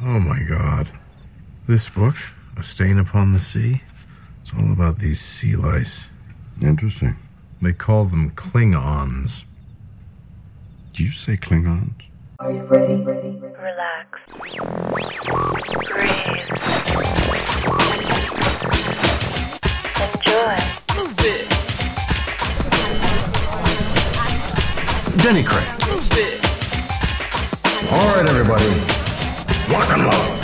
Oh my god. This book, A Stain Upon the Sea, it's all about these sea lice. Interesting. They call them Klingons. Did you say Klingons? Are you ready? ready? Relax. Breathe. Enjoy. Denny Crane. All right, everybody. Lock and load.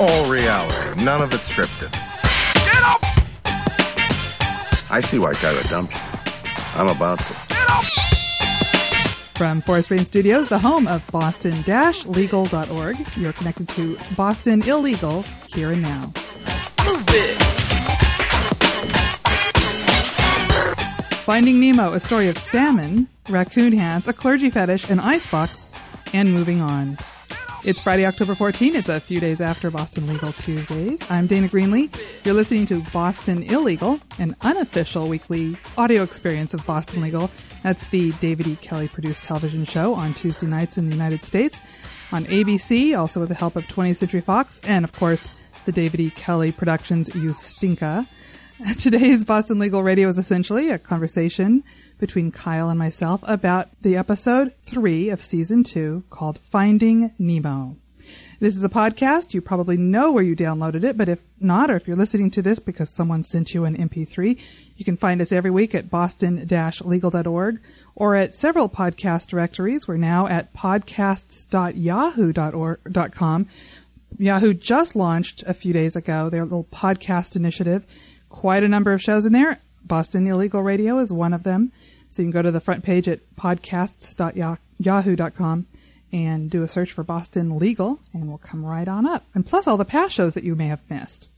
All reality. None of it scripted. Get up! I see why Tyler dumped you. I'm about to. From Forest Rain Studios, the home of boston-legal.org, you're connected to Boston Illegal here and now. Finding Nemo, a story of salmon, raccoon hands, a clergy fetish, an icebox, and moving on. It's Friday, October 14. It's a few days after Boston Legal Tuesdays. I'm Dana Greenlee. You're listening to Boston Illegal, an unofficial weekly audio experience of Boston Legal. That's the David E. Kelley produced television show on Tuesday nights in the United States on ABC, also with the help of 20th Century Fox, and of course, the David E. Kelley Productions You Stinka. Today's Boston Legal Radio is essentially a conversation between Kyle and myself about the episode three of season two called Finding Nemo. This is a podcast. You probably know where you downloaded it, but if not, or if you're listening to this because someone sent you an MP3, you can find us every week at boston-legal.org or at several podcast directories. We're now at podcasts.yahoo.com. Yahoo just launched a few days ago their little podcast initiative. Quite a number of shows in there. Boston Illegal Radio is one of them. So you can go to the front page at podcasts.yahoo.com and do a search for Boston Legal, and we'll come right on up. And plus all the past shows that you may have missed.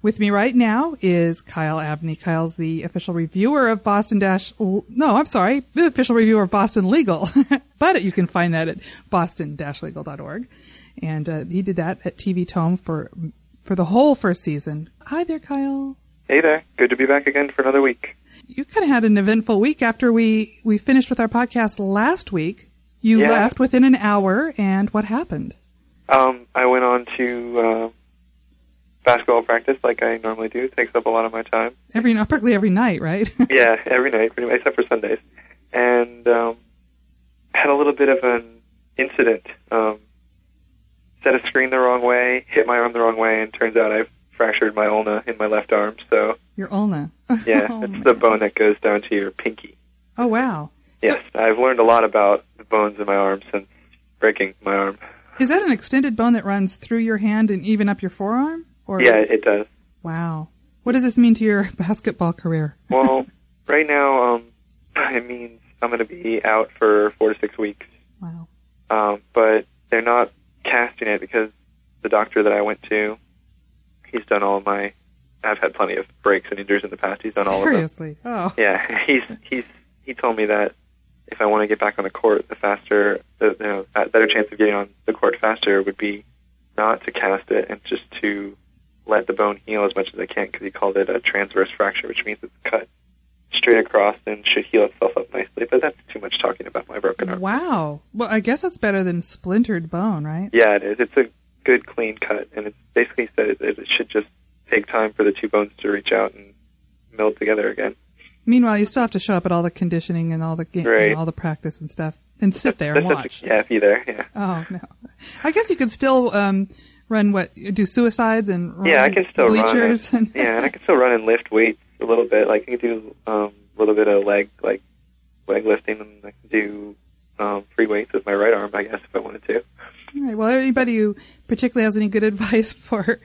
With me right now is Kyle Abney. Kyle's the official reviewer of Boston Dash. No, I'm sorry, the official reviewer of Boston Legal. but you can find that at boston-legal.org. And uh, he did that at TV Tome for for the whole first season. Hi there, Kyle. Hey there. Good to be back again for another week. You kind of had an eventful week after we we finished with our podcast last week. You Yeah. left within an hour, and what happened? Um, I went on to uh, basketball practice like I normally do. It takes up a lot of my time. Every practically every night, right? yeah, every night, pretty much, except for Sundays. And um, had a little bit of an incident. Um, set a screen the wrong way, hit my arm the wrong way, and turns out I've fractured my ulna in my left arm. So Your ulna. yeah, oh, it's the bone that goes down to your pinky. oh wow. Yes, I've learned a lot about the bones in my arm since breaking my arm. Is that an extended bone that runs through your hand and even up your forearm? Or Yeah, it does. Wow. What does this mean to your basketball career? Well, right now, um, it means I'm going to be out for four to six weeks. Wow. Um, but they're not casting it because the doctor that I went to, he's done all of my. I've had plenty of breaks and injuries in the past. He's done all of them. Seriously. Oh. Yeah, he's he's he told me that if I want to get back on the court, the faster, the you know, better chance of getting on the court faster would be not to cast it and just to let the bone heal as much as I can because he called it a transverse fracture, which means it's cut straight across and should heal itself up nicely. But that's too much talking about my broken arm. Wow. Well, I guess that's better than splintered bone, right? Yeah, it is. It's a good clean cut, and it's basically said that it should just take time for the two bones to reach out and meld together again. Meanwhile, you still have to show up at all the conditioning and all the ga- Right. and all the practice and stuff, and sit there and watch. a gaffy there. Yeah. Oh no. I guess you could still um, run what do suicides and run Yeah, I can still bleachers run. and And, yeah, and I can still run and lift weights a little bit. Like I can do um, a little bit of leg, like leg lifting, and I can do um, free weights with my right arm. I guess if I wanted to. All right. Well, anybody who particularly has any good advice for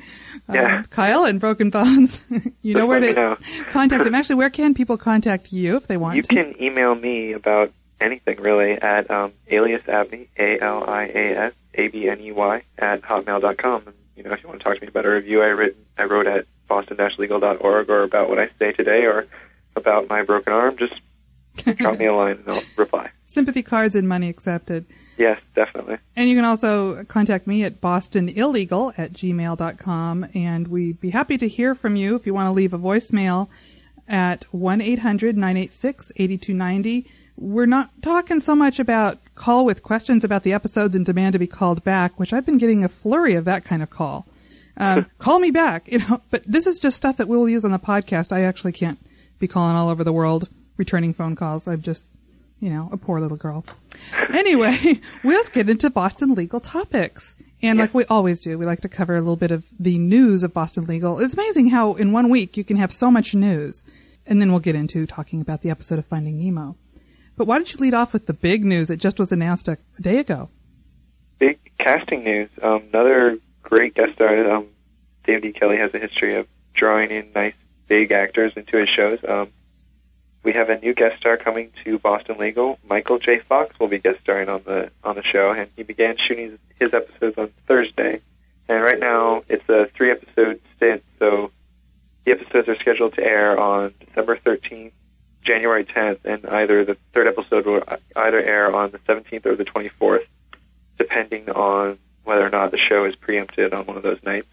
um, Yeah. Kyle and Broken Bones, you know Just where to know. contact him. Actually, where can people contact you if they want to? You to? can email me about anything really at um, alias abney a l i a s a b n e y at hotmail dot com. And you know, if you want to talk to me about a review I written, I wrote at boston-legal.org, or about what I say today, or about my broken arm, just drop me a line and I'll reply. Sympathy cards and money accepted. Yes, definitely. And you can also contact me at bostonillegal at gmail.com. And we'd be happy to hear from you if you want to leave a voicemail at 1 800 986 8290. we're not talking so much about call with questions about the episodes and demand to be called back, which I've been getting a flurry of that kind of call. Um, call me back, you know. But this is just stuff that we'll use on the podcast. I actually can't be calling all over the world returning phone calls. I've just, you know, a poor little girl. Anyway, let's get into Boston legal topics. And like we always do, we like to cover a little bit of the news of Boston legal. It's amazing how in one week you can have so much news. And then we'll get into talking about the episode of Finding Nemo. But why don't you lead off with the big news that just was announced a day ago? Big casting news. Um, another great guest star. Um, David E. Kelley has a history of drawing in nice big actors into his shows. Um, we have a new guest star coming to Boston Legal. Michael J. Fox will be guest starring on the on the show, and he began shooting his episodes on Thursday. And right now it's a three episode stint, so the episodes are scheduled to air on December 13th, January 10th, and either the third episode will either air on the 17th or the 24th, depending on whether or not the show is preempted on one of those nights.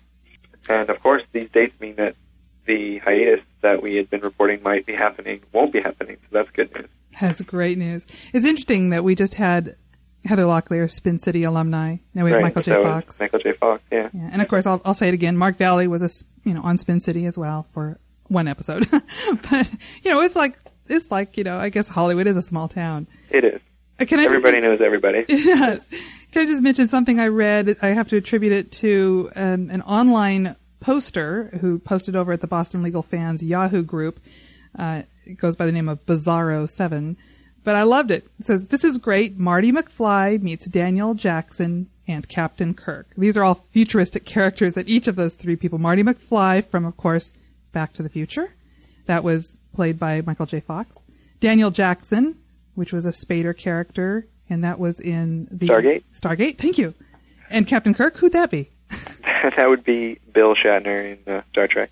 And of course, these dates mean that the hiatus that we had been reporting might be happening won't be happening, so that's good news. That's great news. It's interesting that we just had Heather Locklear, Spin City alumni. Now we have Right, Michael J. so Fox. Michael J. Fox, yeah. Yeah, and of course, I'll, I'll say it again. Mark Valley was a you know on Spin City as well for one episode, but you know it's like it's like you know I guess Hollywood is a small town. It is. Uh, Can I just Everybody knows everybody. yes. Can I just mention something I read? I have to attribute it to um, an online poster who posted over at the Boston Legal Fans Yahoo group. Uh, it goes by the name of Bizarro7. But I loved it. It says, This is great. Marty McFly meets Daniel Jackson and Captain Kirk. These are all futuristic characters that each of those three people. Marty McFly from, of course, Back to the Future. That was played by Michael J. Fox. Daniel Jackson, which was a Spader character, and that was in the Stargate? Stargate, thank you. And Captain Kirk, who'd that be? that would be Bill Shatner in uh, Star Trek.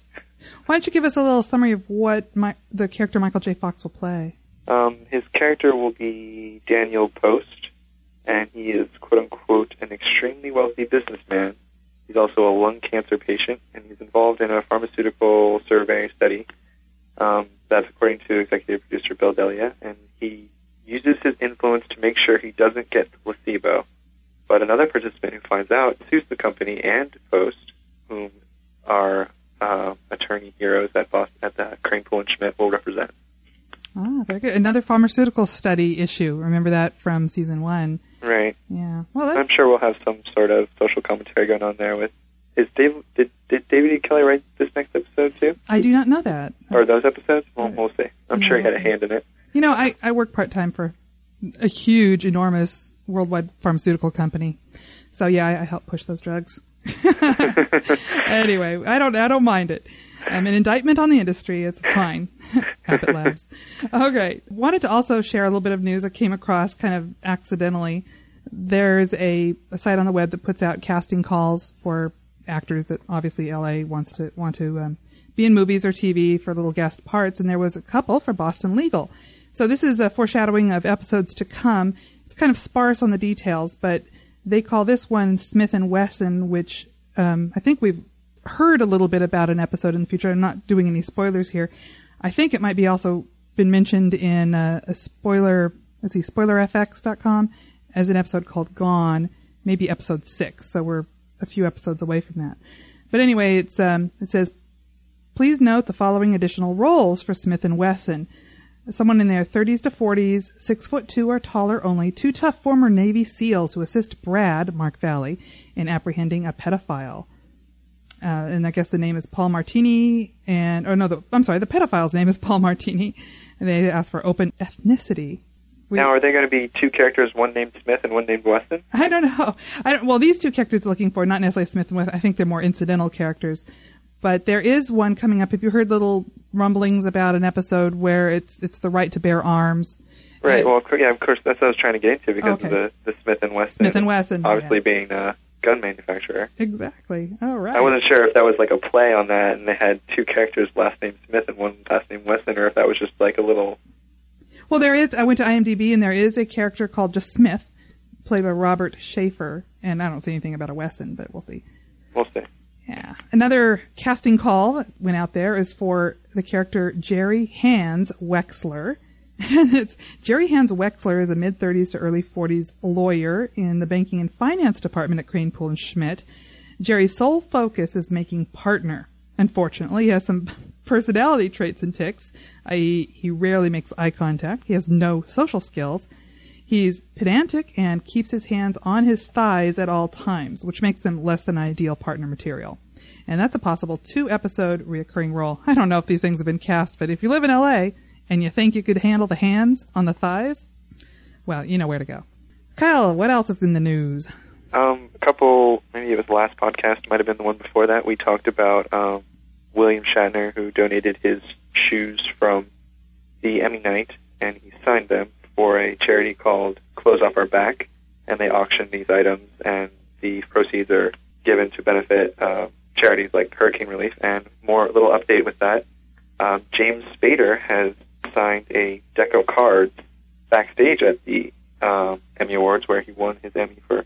Why don't you give us a little summary of what my, the character Michael J. Fox will play? Um, his character will be Daniel Post, and he is quote unquote an extremely wealthy businessman. He's also a lung cancer patient, and he's involved in a pharmaceutical survey study. Um, that's according to executive producer Bill D'Elia, and he uses his influence to make sure he doesn't get the placebo. But another participant who finds out sues the company and Post, whom our uh, attorney heroes at Boston, at the Crane Poole and Schmidt will represent. Ah, very good. Another pharmaceutical study issue. Remember that from season one. Right. Yeah. Well, I'm sure we'll have some sort of social commentary going on there with. Is Dave, did, did David E. Kelley write this next episode too? I do not know that. Or those episodes? Well, we'll see. I'm Yeah, sure he had a hand in it. You know, I, I work part time for a huge, enormous worldwide pharmaceutical company. So yeah, I, I help push those drugs. anyway, I don't I don't mind it. Um, an indictment on the industry is fine. Abbott Labs. Okay. Wanted to also share a little bit of news I came across kind of accidentally. There's a, a site on the web that puts out casting calls for actors that obviously LA wants to want to um, be in movies or TV for little guest parts, and there was a couple for Boston Legal. So this is a foreshadowing of episodes to come. It's kind of sparse on the details, but they call this one Smith and Wesson, which um, I think we've heard a little bit about an episode in the future. I'm not doing any spoilers here. I think it might be also been mentioned in uh, a spoiler, let's see, spoilerfx.com as an episode called Gone, maybe episode six. So we're a few episodes away from that. But anyway, it's um, it says, please note the following additional roles for Smith and Wesson. Someone in their 30s to 40s, six foot two or taller only, two tough former Navy SEALs who assist Brad, Mark Valley, in apprehending a pedophile. Uh, and I guess the name is Paul Martini, and or no, the, I'm sorry, the pedophile's name is Paul Martini, and they ask for open ethnicity. We- Now, are they going to be two characters, one named Smith and one named Weston? I don't know. I don't, well, these two characters are looking for not necessarily Smith and Weston. I think they're more incidental characters. But there is one coming up. Have you heard little rumblings about an episode where it's it's the right to bear arms? Right. Uh, Well, yeah, of course, that's what I was trying to get into because Okay. of the, the Smith and Wesson. Smith and Wesson, Obviously, yeah. being a gun manufacturer. exactly. All right. I wasn't sure if that was like a play on that, and they had two characters, last name Smith and one last name Wesson, or if that was just like a little. Well, there is. I went to IMDb and there is a character called just Smith, played by Robert Schaefer, and I don't see anything about a Wesson, but we'll see. We'll see. Yeah. Another casting call that went out there is for the character Jerry Hans Wexler. Jerry Hans Wexler is a mid 30s to early 40s lawyer in the banking and finance department at Crane Poole and Schmidt. Jerry's sole focus is making partner. Unfortunately, he has some personality traits and ticks, i.e., he rarely makes eye contact. He has no social skills. He's pedantic and keeps his hands on his thighs at all times, which makes him less than ideal partner material. And that's a possible two episode reoccurring role. I don't know if these things have been cast, but if you live in LA and you think you could handle the hands on the thighs, well, you know where to go. Kyle, what else is in the news? Um, a couple, maybe it was the last podcast, might have been the one before that. We talked about um, William Shatner, who donated his shoes from the Emmy night, and he signed them for a charity called Clothes Off Our Back, and they auction these items, and the proceeds are given to benefit uh, charities like Hurricane Relief. And more little update with that, um, James Spader has signed a deck of cards backstage at the um, Emmy Awards, where he won his Emmy for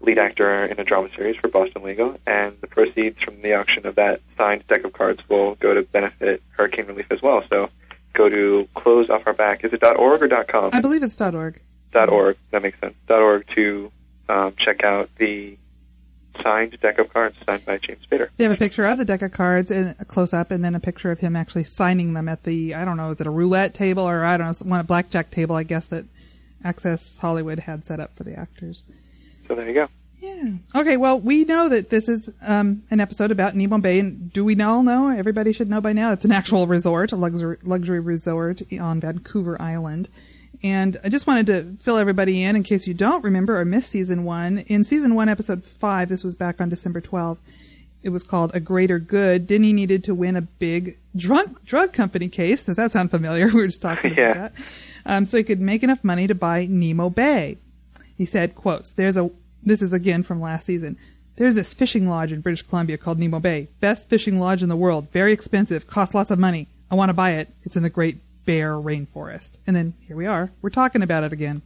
lead actor in a drama series for Boston Legal, and the proceeds from the auction of that signed deck of cards will go to benefit Hurricane Relief as well. So go to Clothes Off Our Back. Is it .org or .com? I believe it's .org. .org. That makes sense. .org to um, check out the signed deck of cards signed by James Spader. They have a picture of the deck of cards in a close up, and then a picture of him actually signing them at the I don't know, is it a roulette table or I don't know, one a blackjack table? I guess that Access Hollywood had set up for the actors. So there you go. Yeah. Okay. Well, we know that this is um, an episode about Nemo Bay, and do we all know? Everybody should know by now. It's an actual resort, a luxury luxury resort on Vancouver Island. And I just wanted to fill everybody in in case you don't remember or missed season one. In season one, episode five, this was back on December 12th. It was called A Greater Good. Denny needed to win a big drug drug company case. Does that sound familiar? We were just talking Yeah. about that. Um, so he could make enough money to buy Nemo Bay. He said, quotes, there's a, this is again from last season. There's this fishing lodge in British Columbia called Nemo Bay. Best fishing lodge in the world. Very expensive. Costs lots of money. I want to buy it. It's in the Great Bear Rainforest. And then here we are. We're talking about it again.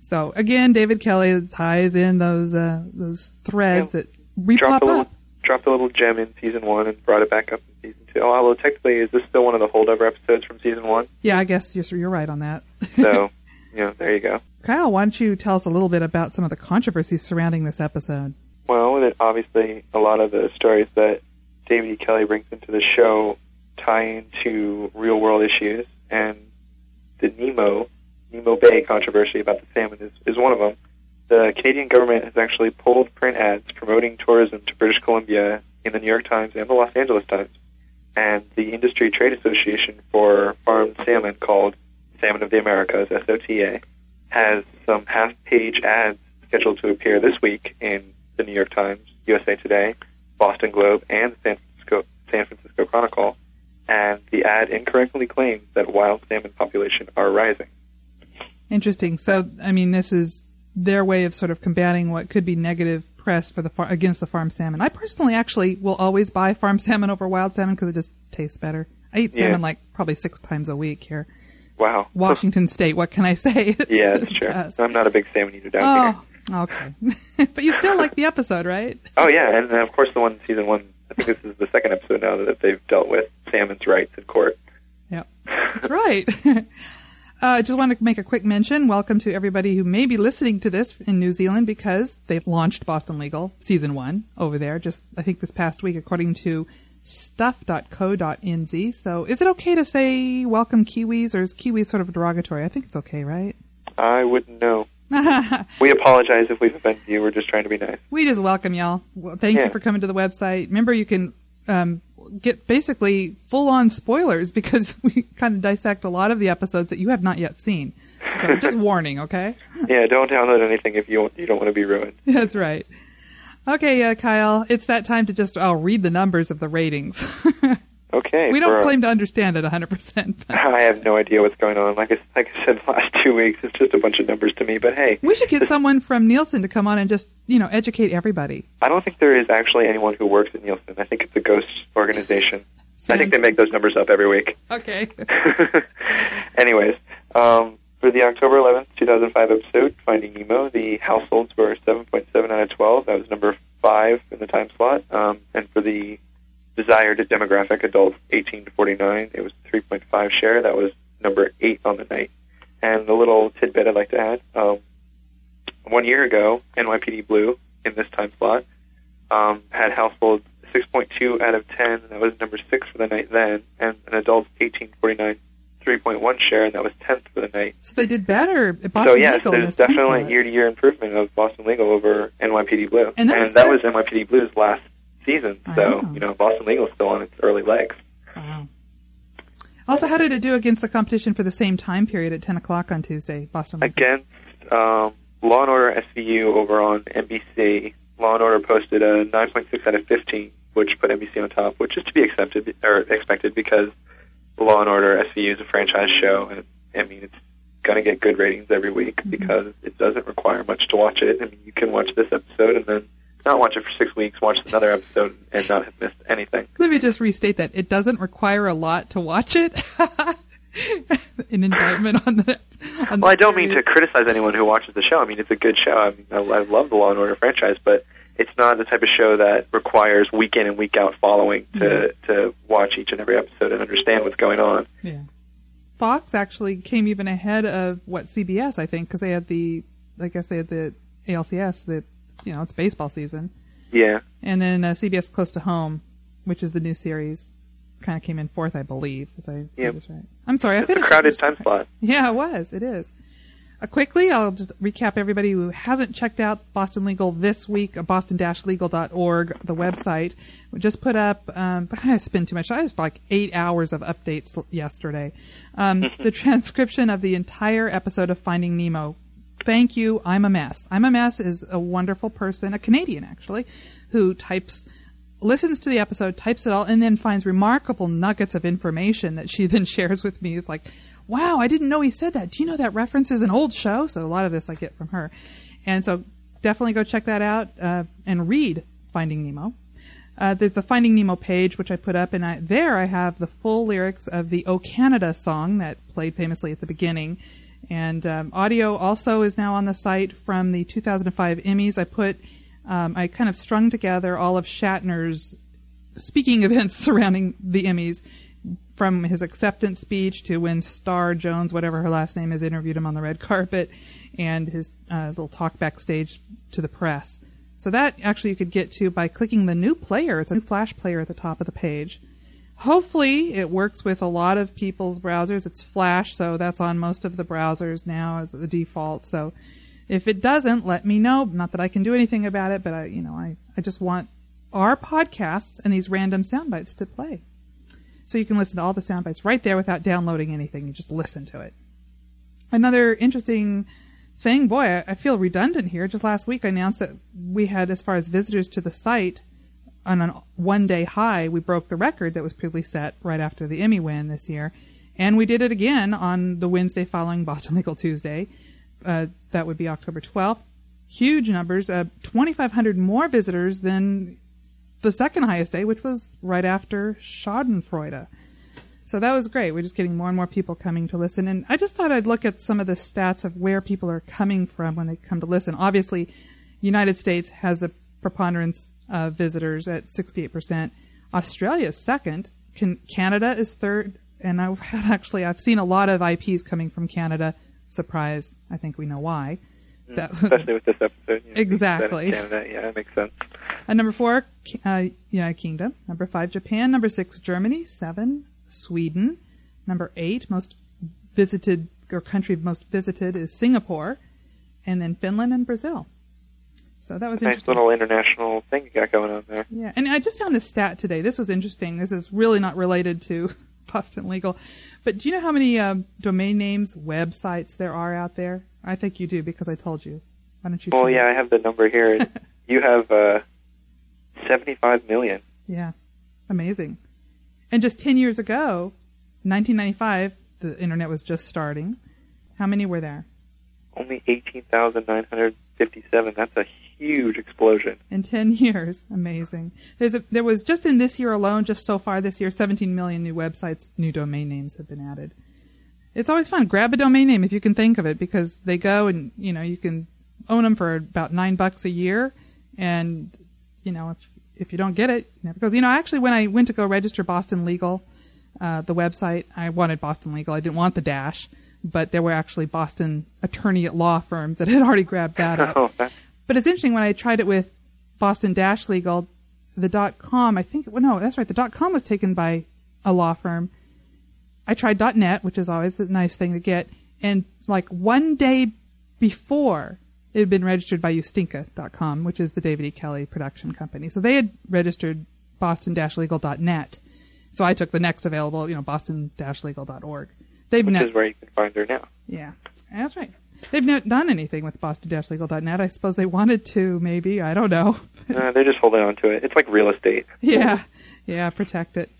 So again, David Kelley ties in those, uh, those threads Yeah. that repop Dropped a little, up. dropped a little gem in season one and brought it back up in season two. Oh, although technically, is this still one of the holdover episodes from season one? Yeah, I guess you're, you're right on that. So, you know, there you go. Kyle, why don't you tell us a little bit about some of the controversies surrounding this episode? Well, obviously a lot of the stories that David E. Kelley brings into the show tie into real world issues, and the Nemo Nemo Bay controversy about the salmon is, is one of them. The Canadian government has actually pulled print ads promoting tourism to British Columbia in the New York Times and the Los Angeles Times. And the Industry Trade Association for Farmed Salmon, called Salmon of the Americas, SOTA, has some half page ads scheduled to appear this week in the New York Times, USA Today, Boston Globe, and the San Francisco, San Francisco Chronicle. And the ad incorrectly claims that wild salmon population are rising. Interesting. So, I mean, this is their way of sort of combating what could be negative press for the far- against the farm salmon. I personally actually will always buy farm salmon over wild salmon because it just tastes better. I eat Yeah. salmon like probably six times a week here. Wow. Washington State. What can I say? It's yeah, that's true. best. I'm not a big salmon eater down here. Oh, okay. but you still like the episode, right? Oh yeah, and uh, of course the one season one. I think this is the second episode now that they've dealt with salmon's rights in court. Yep. That's right. Uh, I just want to make a quick mention. Welcome to everybody who may be listening to this in New Zealand because they've launched Boston Legal season one over there. Just I think this past week, according to stuff.co.nz. So, is it okay to say welcome Kiwis, or is Kiwi sort of derogatory? I think it's okay, right? I wouldn't know. we apologize if we've offended you. We're just trying to be nice. We just welcome y'all. Well, thank you for coming to the website. Remember, you can um, get basically full on spoilers because we kind of dissect a lot of the episodes that you have not yet seen. So just warning, okay? Yeah, don't download anything if you you don't want to be ruined. That's right. Okay, uh, Kyle, it's that time to just I'll read the numbers of the ratings. Okay. we don't claim to understand it 100%. But I have no idea what's going on. Like I, like I said, the last two weeks it's just a bunch of numbers to me. But hey, we should get someone from Nielsen to come on and just, you know, educate everybody. I don't think there is actually anyone who works at Nielsen. I think it's a ghost organization. I think they make those numbers up every week. Okay. Anyways, um, for the October 11th, 2005 episode, Finding Nemo, the households were 7.7 out of 12. That was number 5 in the time slot. Um, and for the desired demographic, adults 18 to 49, it was 3.5 share. That was number 8 on the night. And a little tidbit I'd like to add: um, one year ago, NYPD Blue in this time slot um, had households 6.2 out of 10. That was number six for the night then, and an adult 1849 3.1 share, and that was 10th for the night. So they did better at Boston so yes, Legal there's definitely year-to-year improvement of Boston Legal over NYPD Blue, And that's- that was NYPD Blue's last season. So Wow. you know, Boston Legal is still on its early legs. Wow. Also, how did it do against the competition for the same time period at 10 o'clock on Tuesday, Boston Legal? Against um, Law and Order SVU over on NBC, Law and Order posted a 9.6 out of 15, which put NBC on top, which is to be accepted or expected because Law and Order SVU is a franchise show, and I mean it's going to get good ratings every week Mm-hmm. because it doesn't require much to watch it. I mean, you can watch this episode and then not watch it for six weeks, watch another episode, and not have missed anything. Let me just restate that. It doesn't require a lot to watch it. An indictment on the. On Well, the I don't mean to criticize anyone who watches the show. I mean, it's a good show. I mean, I, I love the Law and Order franchise, but it's not the type of show that requires week in and week out following to to watch each and every episode and understand what's going on. Yeah. Fox actually came even ahead of what CBS, I think, because they had the, I guess they had the ALCS, the, you know, it's baseball season. Yeah, And then uh, CBS Close to Home, which is the new series, kind of came in fourth, I believe. Is I Yep. right. I'm sorry, I it's a crowded time slot. Yeah, it was. It is. Uh, quickly, I'll just recap everybody who hasn't checked out Boston Legal this week, uh, boston-legal.org, the website. We just put up, um, I spent too much. I was like eight hours of updates yesterday. Um, the transcription of the entire episode of Finding Nemo. Thank you. I'm a mess. I'm a mess is a wonderful person, a Canadian actually, who types listens to the episode, types it all, and then finds remarkable nuggets of information that she then shares with me. It's like, wow, I didn't know he said that. Do you know that reference is an old show? So a lot of this I get from her. And so definitely go check that out uh, and read Finding Nemo. Uh, there's the Finding Nemo page, which I put up, and I, there I have the full lyrics of the O Canada song that played famously at the beginning. And um, audio also is now on the site from the 2005 Emmys. I put, um, I kind of strung together all of Shatner's speaking events surrounding the Emmys, from his acceptance speech to when Star Jones, whatever her last name is, interviewed him on the red carpet, and his, uh, his little talk backstage to the press. So that actually you could get to by clicking the new player. It's a new Flash player at the top of the page. Hopefully, it works with a lot of people's browsers. It's Flash, so that's on most of the browsers now as the default. So, if it doesn't, let me know. Not that I can do anything about it, but I, you know, I, I just want our podcasts and these random sound bites to play. So you can listen to all the sound bites right there without downloading anything. You just listen to it. Another interesting thing, boy, I, feel redundant here. Just last week I announced that we had, as far as visitors to the site, on a one day high, we broke the record that was previously set right after the Emmy win this year. And we did it again on the Wednesday following Boston Legal Tuesday. Uh, that would be October 12th. Huge numbers, uh, 2,500 more visitors than the second highest day, which was right after Schadenfreude. So that was great. We're just getting more and more people coming to listen. And I just thought I'd look at some of the stats of where people are coming from when they come to listen. Obviously, United States has the preponderance of visitors at 68%. Australia is second. Can, Canada is third. And I've had actually, I've seen a lot of IPs coming from Canada. Surprise. I think we know why. Mm, that was especially with this episode. Uh, you know, Exactly. Canada, yeah, that makes sense. Uh, number four, uh, United Kingdom. Number five, Japan. Number six, Germany. Seven, Sweden. Number eight, most visited or country most visited is Singapore, and then Finland and Brazil. So that was interesting. Nice little international thing you got going on there. Yeah, and I just found this stat today. This was interesting. This is really not related to Boston Legal, but do you know how many um, domain names, websites there are out there? I think you do because I told you. Why don't you? Well, yeah, I have the number here. you have uh, 75 million. Yeah. Amazing. And just 10 years ago, 1995, the internet was just starting. How many were there? Only 18,957. That's a huge explosion. In 10 years. Amazing. There's a, there was just in this year alone, just so far this year, 17 million new websites, new domain names have been added. It's always fun. Grab a domain name if you can think of it because they go and, you know, you can own them for about nine bucks a year. And, you know, if, if you don't get it, it never goes. You know, actually, when I went to go register Boston Legal, uh, the website, I wanted Boston Legal. I didn't want the dash. but there were actually Boston attorney at law firms that had already grabbed that up. Oh, that's But it's interesting when I tried it with Boston Dash Legal, the dot com, I think, well, no, that's right. The dot com was taken by a law firm. I tried dot net, which is always a nice thing to get. And like one day before it had been registered by Ustinka.com, which is the David E. Kelley production company. So they had registered boston-legal.net. So I took the next available, you know, boston-legal.org. They've which net, is where you can find her now. yeah, that's right. They've not done anything with boston-legal.net. I suppose they wanted to, maybe. I don't know. They're just holding on to it. It's like real estate. yeah, yeah, protect it.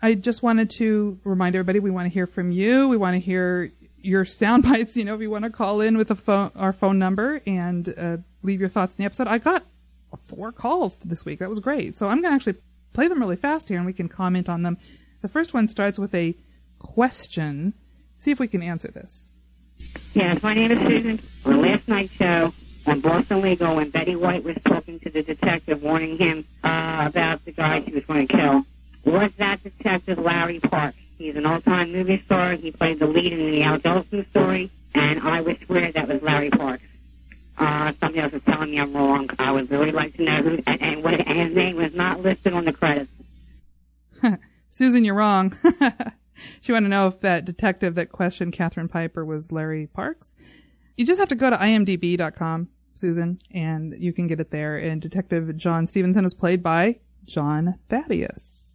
I just wanted to remind everybody we want to hear from you. We want to hear your sound bites. You know, if you want to call in with a phone, our phone number and uh, leave your thoughts in the episode. I got four calls this week. That was great. So I'm going to actually play them really fast here and we can comment on them. The first one starts with a question. See if we can answer this. Yes, my name is Susan. On last night's show on Boston Legal, when Betty White was talking to the detective, warning him uh, about the guy she was going to kill, was that detective Larry Parks? He's an old-time movie star. He played the lead in the Al Jolson story, and I would swear that was Larry Parks. Uh, somebody else is telling me I'm wrong. I would really like to know who, and, and, what, and his name was not listed on the credits. Susan, you're wrong. she wanted to know if that detective that questioned Catherine Piper was Larry Parks. You just have to go to imdb.com, Susan, and you can get it there. And Detective John Stevenson is played by John Thaddeus.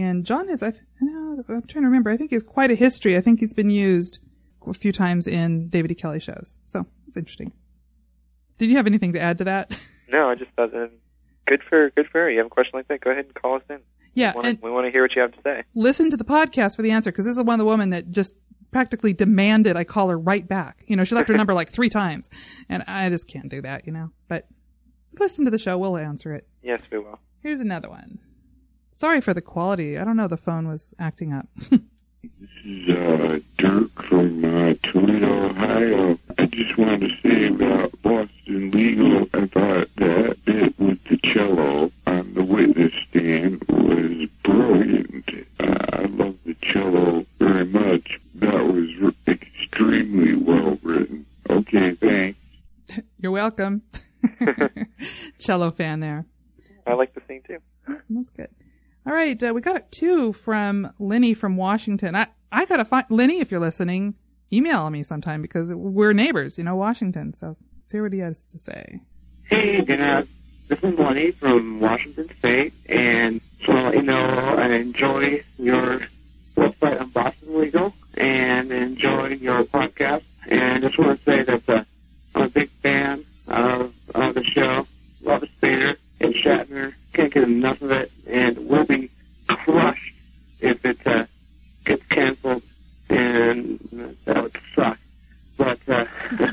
And John has, I th- I'm trying to remember, I think he's quite a history. I think he's been used a few times in David E. Kelley shows. So it's interesting. Did you have anything to add to that? No, I just thought um, good for good for her. You have a question like that? Go ahead and call us in. yeah, We wanna- and we want to hear what you have to say. listen to the podcast for the answer because this is one of the women that just practically demanded I call her right back. You know, she left her number like three times, and I just can't do that. You know, but listen to the show; we'll answer it. Yes, we will. Here's another one. Sorry for the quality. I don't know. The phone was acting up. This is uh, Dirk from uh, Toledo, Ohio. I just wanted to say about Boston Legal, I thought that bit with the cello on the witness stand was brilliant. Uh, I love the cello very much. That was r- extremely well written. Okay, thanks. You're welcome. Cello fan there. I like to sing too. That's good. All right, uh, we got two from Lenny from Washington. I I gotta find Lenny if you're listening. Email me sometime because we're neighbors, you know, Washington. So let's hear what he has to say. Hey, Dad. This is Lenny from Washington State, and let you know I enjoy your website on Boston Legal and enjoy your podcast. And I just want to say that uh, I'm a big fan of, of the show. Love the Spader and Shatner. Can't get enough of it, and will be crushed if it uh, gets canceled, and that would suck. But uh,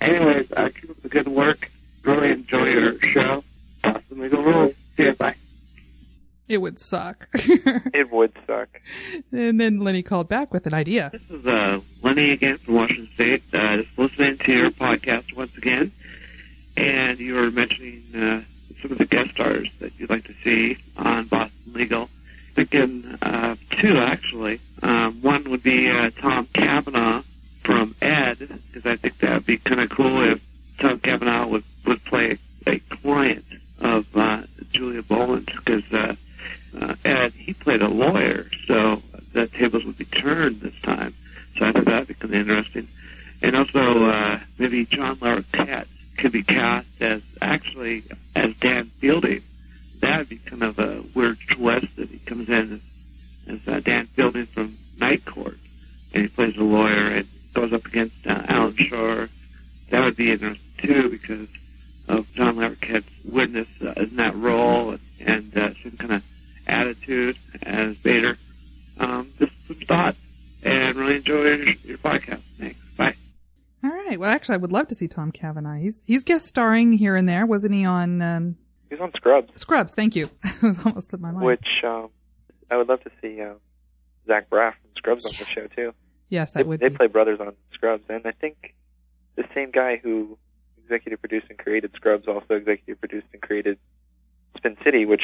anyways, uh, keep up the good work. Really enjoy your show. Boston Legal Rules. See you. Bye. It would suck. It would suck. and then Lenny called back with an idea. This is uh, Lenny again from Washington State. Uh, just listening to your podcast once again, and you were mentioning uh, some of the guest stars that you'd like to see on Boston Legal. Thinking uh, two actually. Um, one would be uh, Tom Cavanagh from Ed, because I think that would be kind of cool if Tom Cavanagh would would play a client of uh, Julia Boland, because uh, uh, Ed he played a lawyer, so the tables would be turned this time. So I think that'd be kind of interesting. And also uh, maybe John Larroquette could be cast as actually as Dan Fielding. That'd be kind of a weird twist that he comes in as, as uh, Dan Fielding from Night Court, and he plays a lawyer and goes up against uh, Alan Shore. That would be interesting too because of John Larroquette's witness uh, in that role and, and uh, some kind of attitude as Vader. Um, just some thoughts, and really enjoy your, your podcast. Thanks. All right. Well, actually, I would love to see Tom Cavanagh. He's he's guest starring here and there, wasn't he? On um, He's on Scrubs, Scrubs. Thank you. it was almost slipped my mind. which um, I would love to see uh, Zach Braff from Scrubs on the show too. yes, They, would. they be. play brothers on Scrubs, and I think the same guy who executive produced and created Scrubs also executive produced and created Spin City, which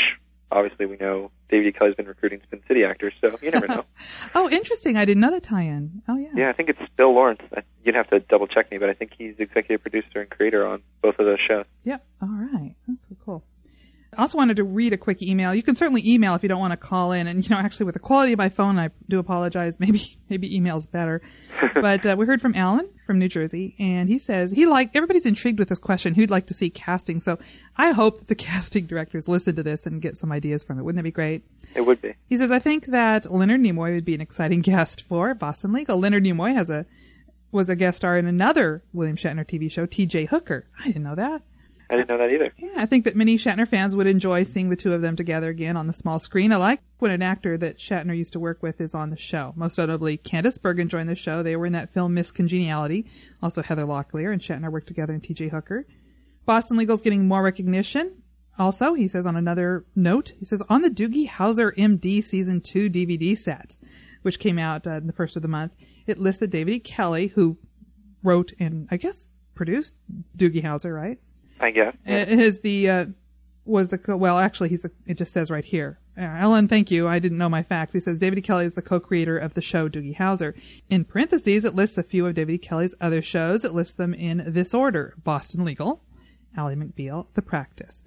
obviously we know David E. Kelley's been recruiting Spin City actors, so you never know. Oh, interesting. I didn't know the tie-in. Oh, yeah. yeah, I think it's Bill Lawrence. I- You'd have to double check me, but I think he's executive producer and creator on both of those shows. Yep. All right. That's so cool. I also wanted to read a quick email. You can certainly email if you don't want to call in. And, you know, actually with the quality of my phone, I do apologize. Maybe, maybe email's better. but, uh, we heard from Alan from New Jersey and he says he like, everybody's intrigued with this question. Who'd like to see casting? So I hope that the casting directors listen to this and get some ideas from it. Wouldn't that be great? It would be. He says, I think that Leonard Nimoy would be an exciting guest for Boston Legal. Leonard Nimoy has a, was a guest star in another William Shatner TV show, TJ Hooker. I didn't know that. I didn't know that either. Yeah, I think that many Shatner fans would enjoy seeing the two of them together again on the small screen. I like when an actor that Shatner used to work with is on the show. Most notably, Candice Bergen joined the show. They were in that film Miss Congeniality. Also, Heather Locklear and Shatner worked together in T.J. Hooker. Boston Legal's getting more recognition. Also, he says on another note, he says on the Doogie Howser MD season two DVD set, which came out uh, in the first of the month, it lists listed David E. Kelley, who wrote and I guess produced Doogie Howser, right? I guess. Is the uh, was the co- well actually he's it just says right here. Uh, Ellen, thank you. I didn't know my facts. He says David E. Kelley is the co-creator of the show Doogie Howser. In parentheses, it lists a few of David E. Kelley's other shows. It lists them in this order: Boston Legal, Ally McBeal, The Practice.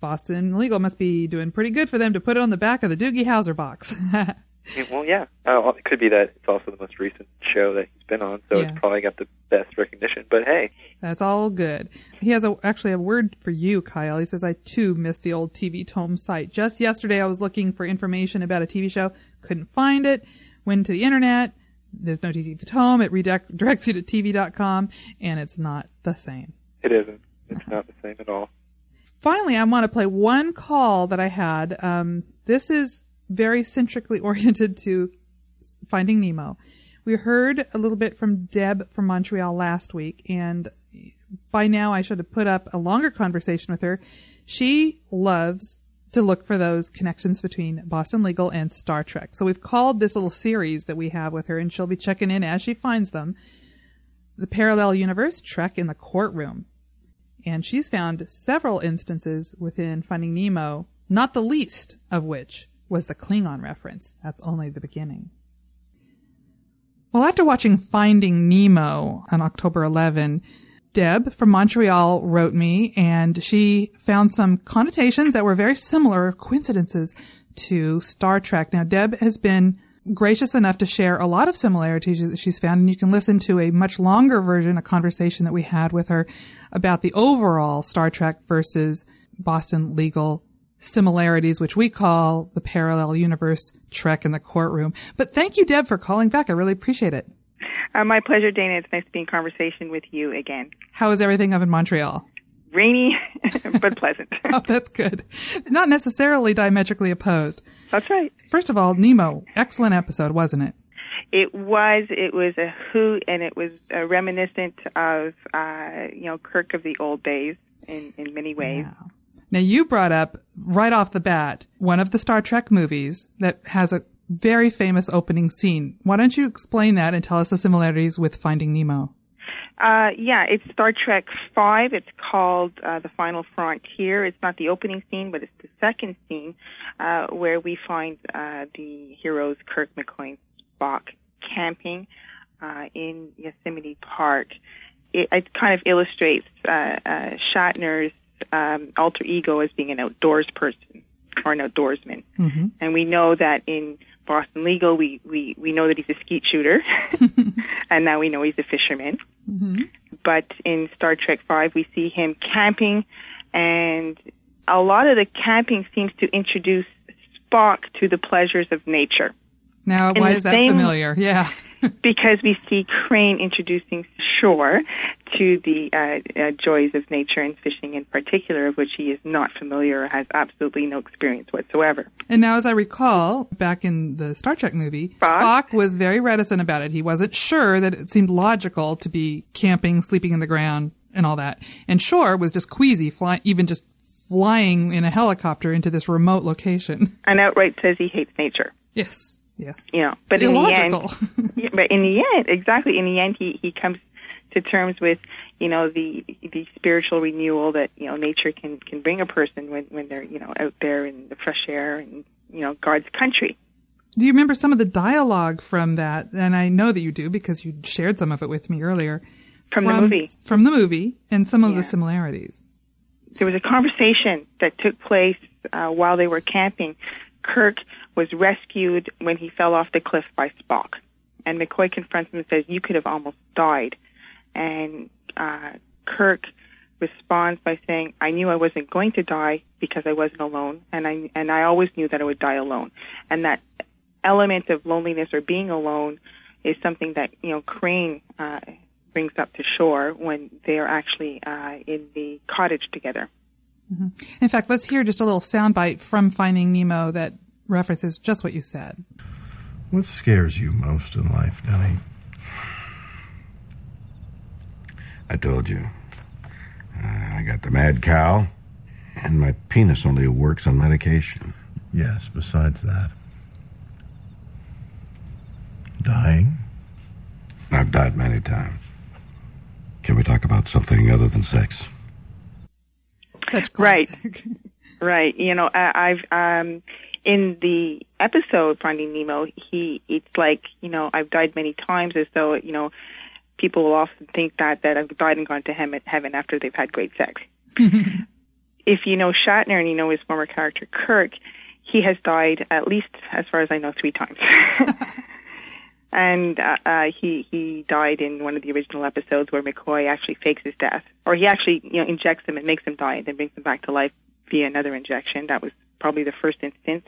Boston Legal must be doing pretty good for them to put it on the back of the Doogie Howser box. Well, yeah. Uh, it could be that it's also the most recent show that he's been on, so Yeah. it's probably got the best recognition. But hey, That's all good. He has a, actually a word for you, Kyle. He says, I too missed the old TV Tome site. Just yesterday I was looking for information about a TV show, couldn't find it, went to the internet, there's no TV Tome, it redirects you to TV.com, and it's not the same. it isn't. It's not the same at all. Finally, I want to play one call that I had. Um, this is very centrically oriented to Finding Nemo. We heard a little bit from Deb from Montreal last week, and by now I should have put up a longer conversation with her. She loves to look for those connections between Boston Legal and Star Trek. So we've called this little series that we have with her, and she'll be checking in as she finds them. The Parallel Universe Trek in the Courtroom. And she's found several instances within Finding Nemo, not the least of which was the Klingon reference. That's only the beginning. Well, after watching Finding Nemo on October 11, Deb from Montreal wrote me and she found some connotations that were very similar coincidences to Star Trek. Now, Deb has been gracious enough to share a lot of similarities that she's found and you can listen to a much longer version, a conversation that we had with her about the overall Star Trek versus Boston legal similarities, which we call the parallel universe Trek in the courtroom. But thank you, Deb, for calling back. I really appreciate it. Uh, my pleasure, Dana. It's nice to be in conversation with you again. How is everything up in Montreal? Rainy, but pleasant. Oh, that's good. Not necessarily diametrically opposed. That's right. First of all, Nemo, excellent episode, wasn't it? It was. It was a hoot, and it was uh, reminiscent of uh, you know Kirk of the old days in in many ways. Now you brought up right off the bat one of the Star Trek movies that has a very famous opening scene. Why don't you explain that and tell us the similarities with Finding Nemo? Uh, yeah, it's Star Trek Five. It's called uh, The Final Frontier. It's not the opening scene, but it's the second scene uh, where we find uh, the heroes Kirk, McCoy, Spock camping uh, in Yosemite Park. It, it kind of illustrates uh, uh, Shatner's um, alter ego as being an outdoors person or an outdoorsman. Mm-hmm. And we know that in Boston Legal, we, we, we know that he's a skeet shooter, and now we know he's a fisherman. Mm-hmm. But in Star Trek Five, we see him camping, and a lot of the camping seems to introduce Spock to the pleasures of nature. Now, In why is that familiar? Yeah. because we see Crane introducing Shore to the uh, uh, joys of nature and fishing in particular, of which he is not familiar or has absolutely no experience whatsoever. And now, as I recall, back in the Star Trek movie, Spock? Spock was very reticent about it. He wasn't sure that it seemed logical to be camping, sleeping in the ground, and all that. And Shore was just queasy, fly, even just flying in a helicopter into this remote location. And outright says he hates nature. Yes, yes. You know, but in the end, but in the end, exactly in the end, he he comes to terms with, you know the the spiritual renewal that you know nature can can bring a person when when they're you know out there in the fresh air and you know God's country. Do you remember some of the dialogue from that? And I know that you do because you shared some of it with me earlier. From the movie. From the movie and some of Yeah. the similarities. there was a conversation that took place uh, while they were camping. Kirk was rescued when he fell off the cliff by Spock, and McCoy confronts him and says, "You could have almost died." And uh, Kirk responds by saying, "I knew I wasn't going to die because I wasn't alone, and I and I always knew that I would die alone." And that element of loneliness or being alone is something that you know Crane uh, brings up to shore when they are actually uh, in the cottage together. In fact, let's hear just a little soundbite from Finding Nemo that references just what you said. What scares you most in life, Denny? I told you. Uh, I got the mad cow, and my penis only works on medication. Yes, besides that. Dying? I've died many times. Can we talk about something other than sex? Such Right. classic. Right. You know, I, I've um in the episode Finding Nemo, he it's like you know I've died many times, as though you know people will often think that that I've died and gone to heaven after they've had great sex. if you know Shatner and you know his former character Kirk, he has died at least, as far as I know, three times. and uh, uh, he he died in one of the original episodes where McCoy actually fakes his death, or he actually you know injects him and makes him die, and then brings him back to life via another injection. That was probably the first instance.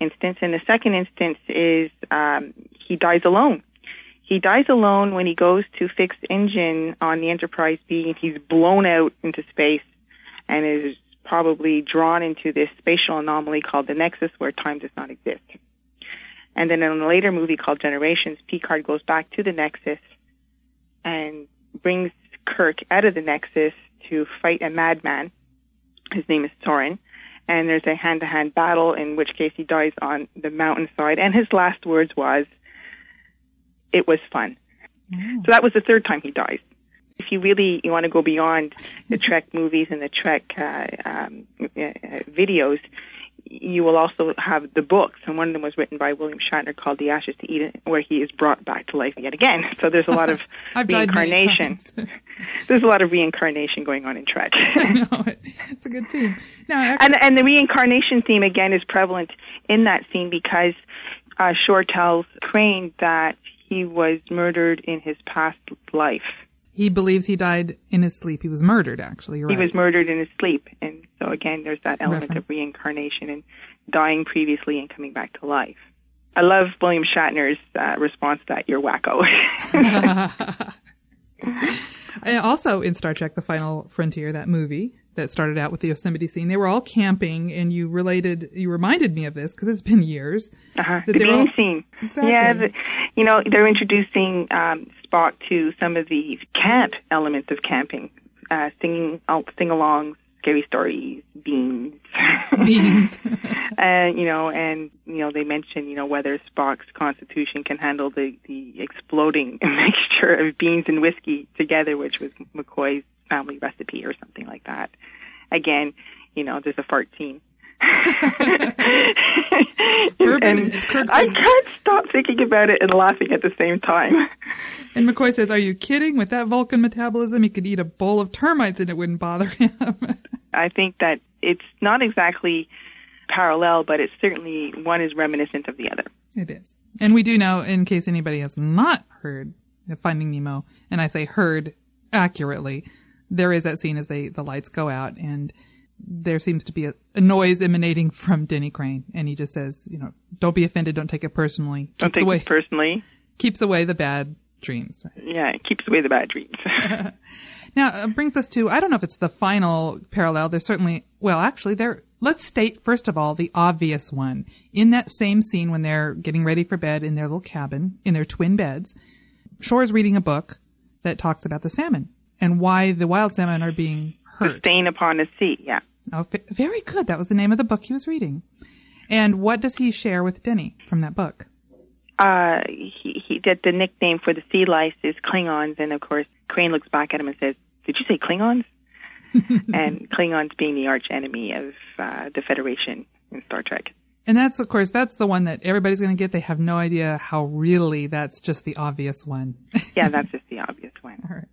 Instance, and the second instance is um, he dies alone. He dies alone when he goes to fix engine on the Enterprise B, and he's blown out into space, and is probably drawn into this spatial anomaly called the Nexus, where time does not exist. And then in a later movie called Generations, Picard goes back to the Nexus and brings Kirk out of the Nexus to fight a madman. His name is Soran. And there's a hand-to-hand battle in which case he dies on the mountainside. And his last words was, it was fun. So that was the third time he dies. If you really you want to go beyond the Trek movies and the Trek uh, um, uh, uh, videos, you will also have the books, and one of them was written by William Shatner called "The Ashes to Eden," where he is brought back to life yet again. So there's a lot of I've died many reincarnation. There's a lot of reincarnation going on in Trek. no, it- it's a good theme. Now, actually, and and the reincarnation theme again is prevalent in that scene because uh, Shore tells Crane that he was murdered in his past life. He believes he died in his sleep. He was murdered, actually. You're He was murdered in his sleep, and so again, there's that element Reference. of reincarnation and dying previously and coming back to life. I love William Shatner's uh, response to that. You're wacko. And also in Star Trek: The Final Frontier, that movie that started out with the Yosemite scene, they were all camping, and you related, you reminded me of this because it's been years. Uh-huh. The bean all- scene. Exactly. Yeah, the, you know, they're introducing um, Spock to some of the camp elements of camping, uh, singing, uh, sing-alongs, scary stories, beans. Beans. and you know, and you know, they mention you know whether Spock's constitution can handle the the exploding mixture of beans and whiskey together, which was McCoy's family recipe or something like that. Again, you know, there's a fart. Urban- and I can't stop thinking about it and laughing at the same time. and McCoy says, "Are you kidding? With that Vulcan metabolism, he could eat a bowl of termites and it wouldn't bother him." I think that it's not exactly parallel, but it's certainly one is reminiscent of the other. It is. And we do know, in case anybody has not heard of Finding Nemo, and I say heard accurately, there is that scene as they the lights go out and there seems to be a, a noise emanating from Denny Crane, and he just says, you know, don't be offended, don't take it personally. Don't Keeps take away, this personally. keeps away the bad dreams. Yeah, it keeps away the bad dreams. Now, it brings us to, I don't know if it's the final parallel. There's certainly, well, actually, there, let's state, first of all, the obvious one. In that same scene when they're getting ready for bed in their little cabin, in their twin beds, Shore is reading a book that talks about the salmon and why the wild salmon are being hurt. Stain upon the sea. Yeah. Oh, very good. That was the name of the book he was reading. And what does he share with Denny from that book? Uh, he, he that the nickname for the sea lice is Klingons, and of course Crane looks back at him and says did you say Klingons? and Klingons being the arch enemy of uh, the Federation in Star Trek. And that's, of course, that's the one that everybody's going to get. They have no idea how really that's just the obvious one. yeah, that's just the obvious one. All right.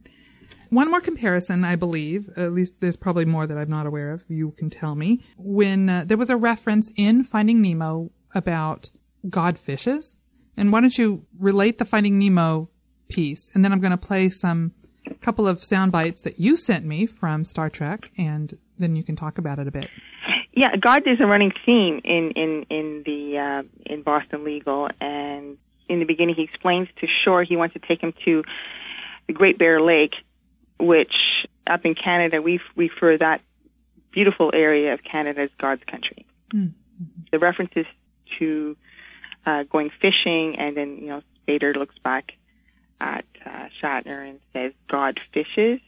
One more comparison, I believe, at least there's probably more that I'm not aware of. You can tell me. When uh, there was a reference in Finding Nemo about godfishes. And why don't you relate the Finding Nemo piece? And then I'm going to play some couple of sound bites that you sent me from Star Trek, and then you can talk about it a bit. Yeah, God is a running theme in in in the uh, in Boston Legal, and in the beginning he explains to Shore he wants to take him to the Great Bear Lake, which up in Canada we refer that beautiful area of Canada as God's country. Mm-hmm. The references to uh, going fishing, and then you know Spader looks back at uh, Shatner and says, "God fishes."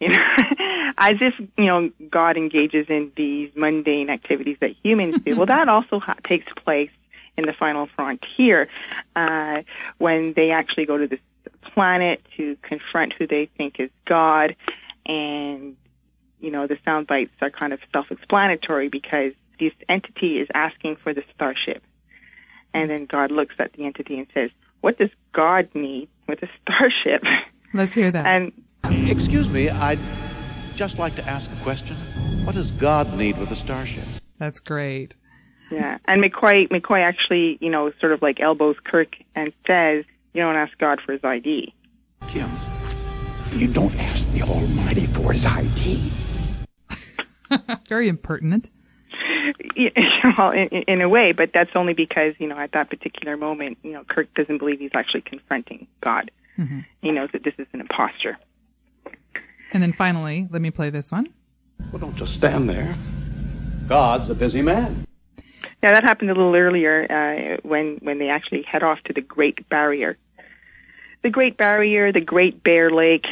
You know, as if you know God engages in these mundane activities that humans do. well, that also ha- takes place in the final frontier uh, when they actually go to this planet to confront who they think is God, and you know the sound bites are kind of self-explanatory because this entity is asking for the starship, and then God looks at the entity and says, "What does God need with a starship?" Let's hear that. And Excuse me, I'd just like to ask a question. What does God need with a starship? That's great. Yeah, and McCoy McCoy actually, you know, sort of like elbows Kirk and says, "You don't ask God for his ID." Jim, you don't ask the Almighty for his ID. Very impertinent. Yeah, well, in, in a way, but that's only because you know at that particular moment, you know, Kirk doesn't believe he's actually confronting God. Mm-hmm. He knows that this is an impostor. And then finally, let me play this one. Well, don't just stand there. God's a busy man. Yeah, that happened a little earlier uh, when when they actually head off to the Great Barrier. The Great Barrier, the Great Bear Lake.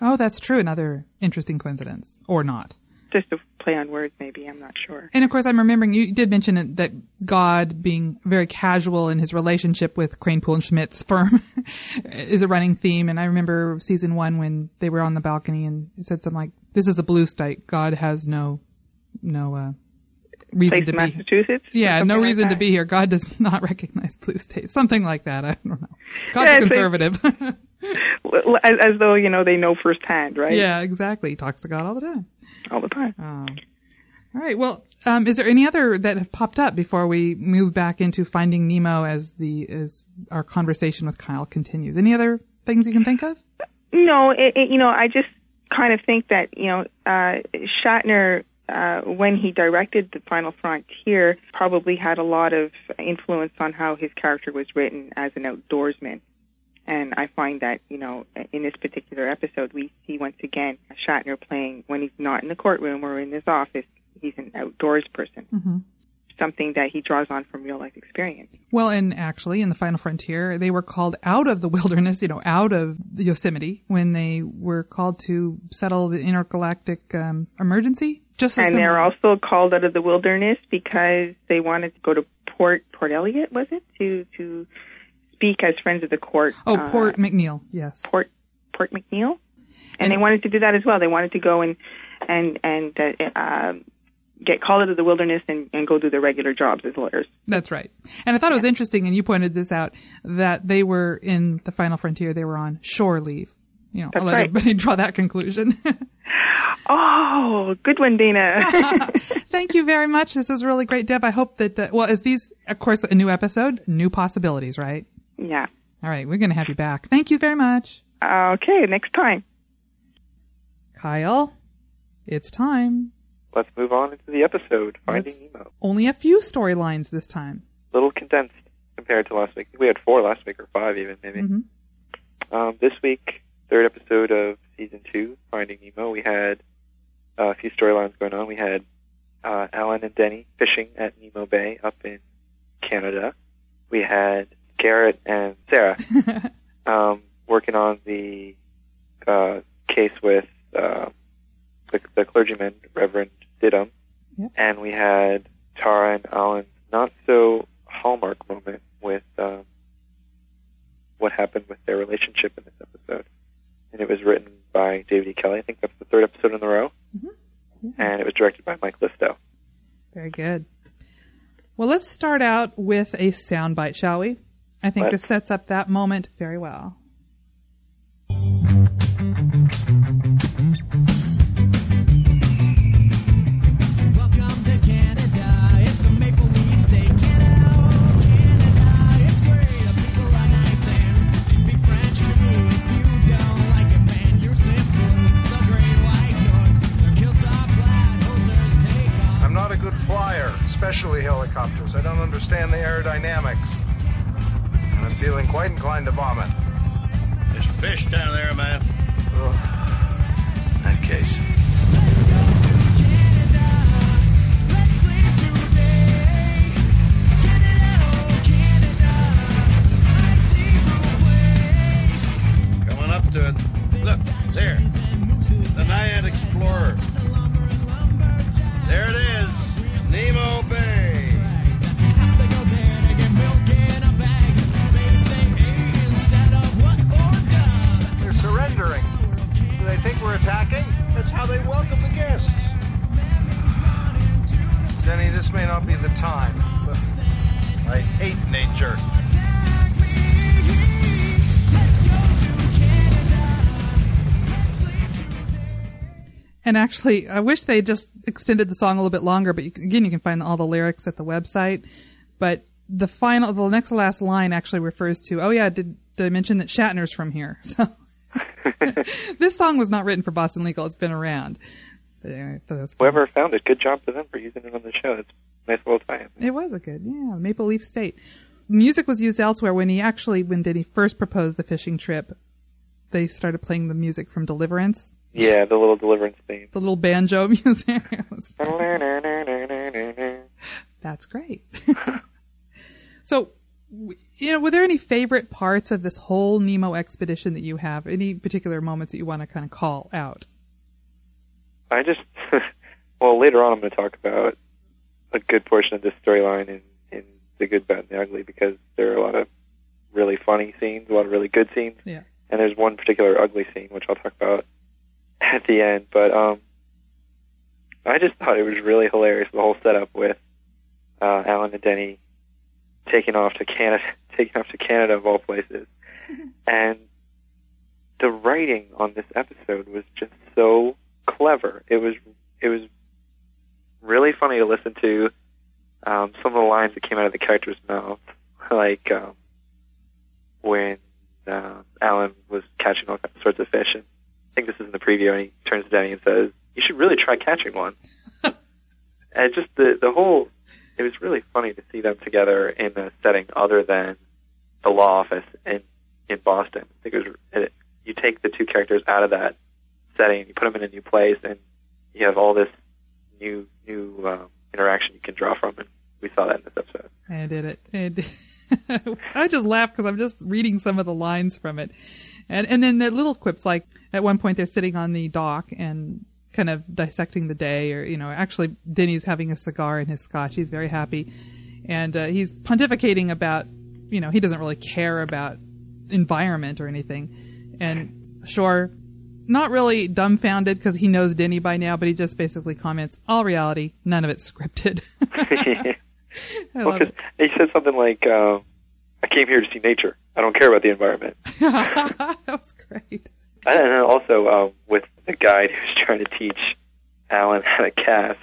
Oh, that's true. Another interesting coincidence, or not. Just a play on words, maybe. I'm not sure. And of course, I'm remembering you did mention it, that God being very casual in his relationship with Crane Poole and Schmidt's firm is a running theme. And I remember season one when they were on the balcony and it said something like, "This is a blue state. God has no, no uh, reason to be." Massachusetts. Yeah, no like reason to be here. God does not recognize blue states. Something like that. I don't know. God's Yeah, like- conservative. As, as though you know they know firsthand, right? yeah, exactly. He talks to God all the time. all the time. Oh. All right. Well, um, is there any other that have popped up before we move back into Finding Nemo as the as our conversation with Kyle continues? Any other things you can think of? No, it, it, you know, I just kind of think that you know uh, Shatner, uh, when he directed the Final Frontier, probably had a lot of influence on how his character was written as an outdoorsman. And I find that you know, in this particular episode, we see once again Shatner playing when he's not in the courtroom or in his office. He's an outdoors person. Mm-hmm. Something that he draws on from real life experience. Well, and actually, in the Final Frontier, they were called out of the wilderness, you know, out of Yosemite when they were called to settle the intergalactic um, emergency. Just and they're also called out of the wilderness because they wanted to go to Port Port Elliot, was it, to to speak as friends of the court. oh, uh, Port McNeill. Yes. Port Port McNeill, and, And- they wanted to do that as well. They wanted to go and and and uh, um, get called out of the wilderness and, and go do their regular jobs as lawyers. That's right. And I thought it was interesting, and you pointed this out, that they were in the Final Frontier, they were on shore leave. You know, That's I'll let right. everybody draw that conclusion. Oh, good one, Dana. Thank you very much. This was really great, Deb. I hope that, uh, well, is these, of course, a new episode, new possibilities, right? yeah. All right, we're going to have you back. Thank you very much. Okay, next time. Kyle, it's time. Let's move on into the episode, Finding Nemo. Only a few storylines this time. little condensed compared to last week. We had four last week, or five even, maybe. Mhm. Um, this week, third episode of season two, Finding Nemo, we had uh, a few storylines going on. We had uh, Alan and Denny fishing at Nemo Bay up in Canada. We had Garrett and Sarah um, working on the uh, case with uh, the, the clergyman, Reverend Yep. And we had Tara and Alan's not so hallmark moment with um, what happened with their relationship in this episode. And it was written by David E. Kelley. I think that's the third episode in a row. Mm-hmm. And it was directed by Mike Listo. Very good. Well, let's start out with a soundbite, shall we? I think Let's. this sets up that moment very well. Especially helicopters. I don't understand the aerodynamics. And I'm feeling quite inclined to vomit. There's fish down there, man. In that case. Let's leave today. Canada, Canada. I see the way. Coming up to it. Look, there. The Naiad Explorer. There it is. Nemo Bay. Have to go there to get milk in a bag. They say A instead of what or duh. They're surrendering. Do they think we're attacking? That's how they welcome the guests. Denny, this may not be the time, but I hate nature. And actually, I wish they just extended the song a little bit longer, but you, again, you can find all the lyrics at the website. But the final, the next to last line actually refers to, oh yeah, did, did I mention that Shatner's from here? So this song was not written for Boston Legal. It's been around. Anyway, this, Whoever found it, good job to them for using it on the show. It's nice little tie it was a good, yeah, Maple Leaf State. Music was used elsewhere when he actually, when did he first propose the fishing trip? They started playing the music from Deliverance, Yeah, the little deliverance theme. the little banjo music. That's great. so, you know, were there any favorite parts of this whole Nemo expedition that you have? Any particular moments that you want to kind of call out? I just, well, later on I'm going to talk about a good portion of this storyline in, in The Good, Bad, and the Ugly because there are a lot of really funny scenes, a lot of really good scenes. Yeah. And there's one particular ugly scene, which I'll talk about at the end. But um, I just thought it was really hilarious, the whole setup with uh, Alan and Denny taking off to Canada, taking off to Canada of all places. and the writing on this episode was just so clever. It was it was really funny to listen to um, some of the lines that came out of the character's mouth, like um, when uh, Alan was catching all sorts of fish. And I think this is in the preview, and he turns to Danny and says, "You should really try catching one." and just the the whole, it was really funny to see them together in a setting other than the law office in in Boston. I think it was it, you take the two characters out of that setting, you put them in a new place, and you have all this new new um, interaction you can draw from. And we saw that in this episode. I did it. And I just laughed because I'm just reading some of the lines from it. And, and then the little quips, like at one point they're sitting on the dock and kind of dissecting the day or, you know, actually Denny's having a cigar in his scotch. He's very happy. And, uh, he's pontificating about, you know, he doesn't really care about environment or anything. And sure, not really dumbfounded because he knows Denny by now, but he just basically comments, all reality, none of it's scripted. Well, he said something like, uh, "I came here to see nature. I don't care about the environment." that was great. And then also uh, with the guide who's trying to teach Alan how to cast,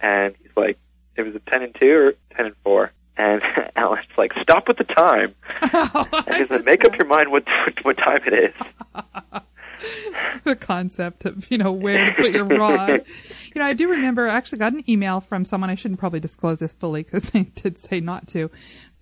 and he's like, "It was a ten and two or ten and four. And Alan's like, "Stop with the time." and he's like, "Make up your mind what what time it is." the concept of you know where to put your rod. you know, I do remember I actually got an email from someone. I shouldn't probably disclose this fully because they did say not to.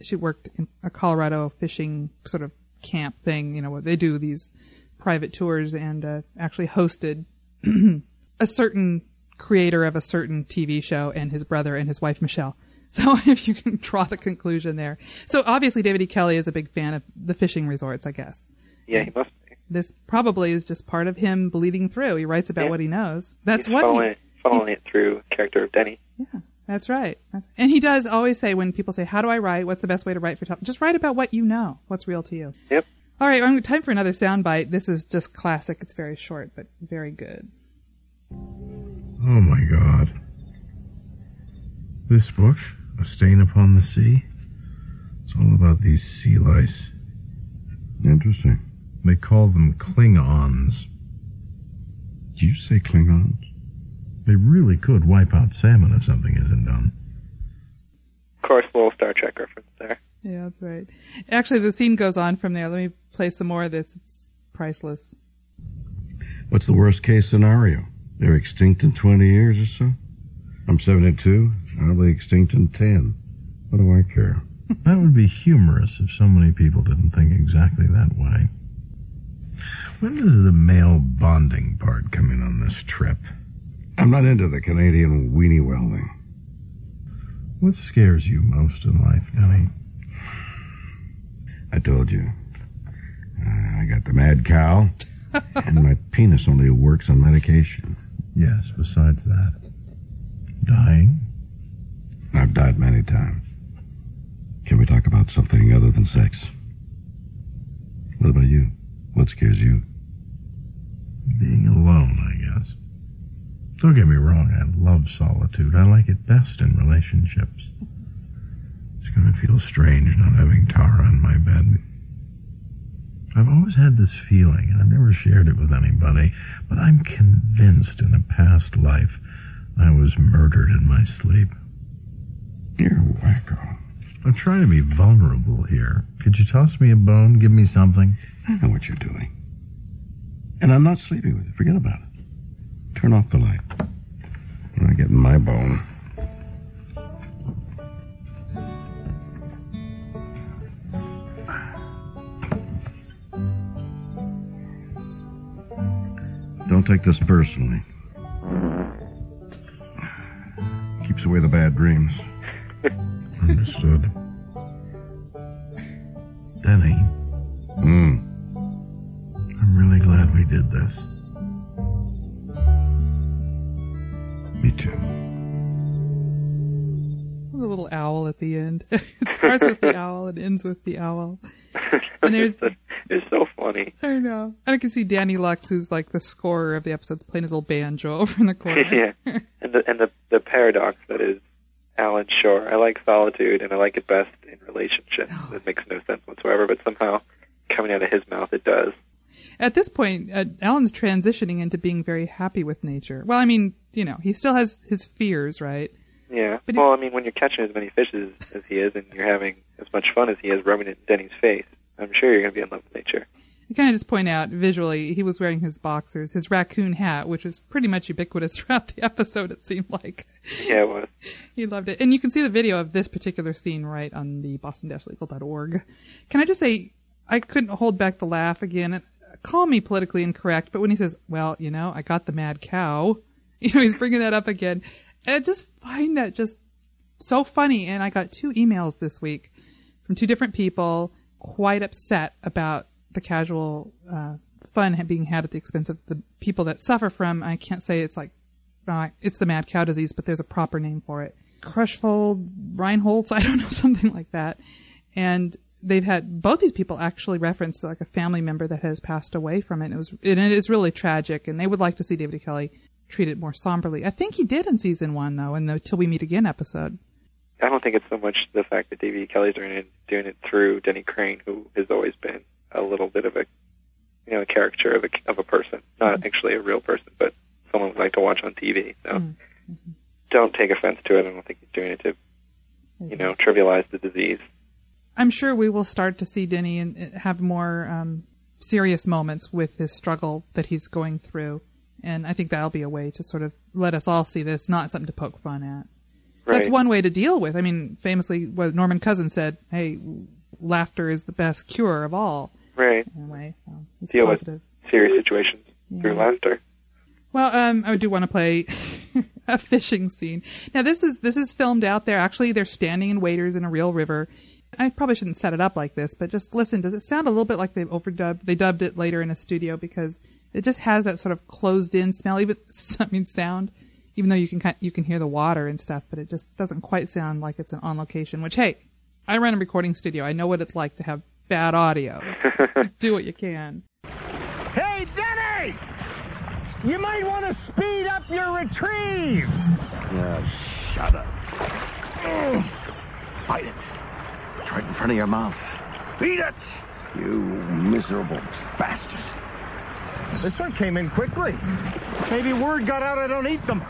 She worked in a Colorado fishing sort of camp thing. You know, where they do these private tours and uh, actually hosted a certain creator of a certain TV show and his brother and his wife Michelle. So if you can draw the conclusion there. So obviously David E. Kelley is a big fan of the fishing resorts, I guess. Yeah, he must. Be. This probably is just part of him bleeding through. He writes about Yeah. what he knows. That's He's what following, he, following it through character of Denny. Yeah, that's right. That's- And he does always say when people say, "How do I write? What's the best way to write for top?" Just write about what you know, what's real to you. Yep. All right, I'm time for another soundbite. This is just classic. It's very short, but very good. Oh my god. This book, A Stain Upon the Sea, it's all about these sea lice. Interesting. They call them Klingons. Did you say Klingons? They really could wipe out salmon if something isn't done. Of course, little Star Trek reference there. Yeah, that's right. Actually, the scene goes on from there. Let me play some more of this. It's priceless. What's the worst case scenario? They're extinct in 20 years or so? I'm 72. I'll be extinct in 10. What do I care? That would be humorous if so many people didn't think exactly that way. When does the male bonding part come in on this trip? I'm not into the Canadian weenie welding. What scares you most in life, Denny? I told you. Uh, I got the mad cow, and my penis only works on medication. Yes, besides that. Dying? I've died many times. Can we talk about something other than sex? What about you? What scares you? Being alone, I guess. Don't get me wrong, I love solitude. I like it best in relationships. It's gonna feel strange not having Tara in my bed. I've always had this feeling, and I've never shared it with anybody, but I'm convinced in a past life I was murdered in my sleep. You're wacko. I'm trying to be vulnerable here. Could you toss me a bone? Give me something? I know what you're doing. And I'm not sleeping with you. Forget about it. Turn off the light. You're not getting my bone. Don't take this personally. Keeps away the bad dreams. Understood. Denny, Hmm. I'm really glad we did this. Me too. The little owl at the end. it starts with the owl and ends with the owl. And there's It's so funny. I know. And I can see Danny Lux, who's like the scorer of the episodes, playing his little banjo over in the corner. yeah, and the and the the paradox that is Alan Shore. I like solitude, and I like it best in relationships. Oh. It makes no sense whatsoever, but somehow coming out of his mouth, it does. At this point, uh, Alan's transitioning into being very happy with nature. Well, I mean, you know, he still has his fears, right? Yeah. But well, I mean, when you're catching as many fish as, as he is, and you're having as much fun as he is rubbing it in Denny's face, I'm sure you're going to be in love with nature. You kind of just point out visually, he was wearing his boxers, his raccoon hat, which was pretty much ubiquitous throughout the episode, it seemed like. Yeah, it was. He loved it. And you can see the video of this particular scene right on the boston-legal.org. Can I just say, I couldn't hold back the laugh again. Call me politically incorrect, but when he says, well, you know, I got the mad cow, you know, he's bringing that up again. And I just find that just so funny. And I got two emails this week from two different people quite upset about the casual uh, fun being had at the expense of the people that suffer from. I can't say it's like uh, it's the mad cow disease, but there's a proper name for it. Crushfold, Reinholds, I don't know, something like that. And they've had both these people actually reference like a family member that has passed away from it. And it was, and it is really tragic. And they would like to see David Kelley treat it more somberly. I think he did in season one though, in the Till We Meet Again episode. I don't think it's so much the fact that Davey Kelley's doing it, doing it through Denny Crane, who has always been a little bit of a, you know, a caricature of a of a person, not mm-hmm. actually a real person, but someone we like to watch on TV. So mm-hmm. don't take offense to it. I don't think he's doing it to, you mm-hmm. know, trivialize the disease. I'm sure we will start to see Denny and uh, have more um, serious moments with his struggle that he's going through, and I think that'll be a way to sort of let us all see this, not something to poke fun at. That's one way to deal with. I mean, famously, what Norman Cousin said, "Hey, laughter is the best cure of all." Right. In a way, so it's Deal positive. with serious situations through laughter. Well, um, I do want to play a fishing scene. Now, this is this is filmed out there. Actually, they're standing in waders in a real river. I probably shouldn't set it up like this, but just listen. Does it sound a little bit like they've overdubbed? They dubbed it later in a studio because it just has that sort of closed-in smell. Even I mean, sound. Even though you can you can hear the water and stuff, but it just doesn't quite sound like it's an on location. Which, hey, I run a recording studio. I know what it's like to have bad audio. Do what you can. Hey, Denny! You might want to speed up your retrieve. Yeah, shut up. Bite it. It's right in front of your mouth. Beat it! You miserable bastard. This one came in quickly. Maybe word got out I don't eat them.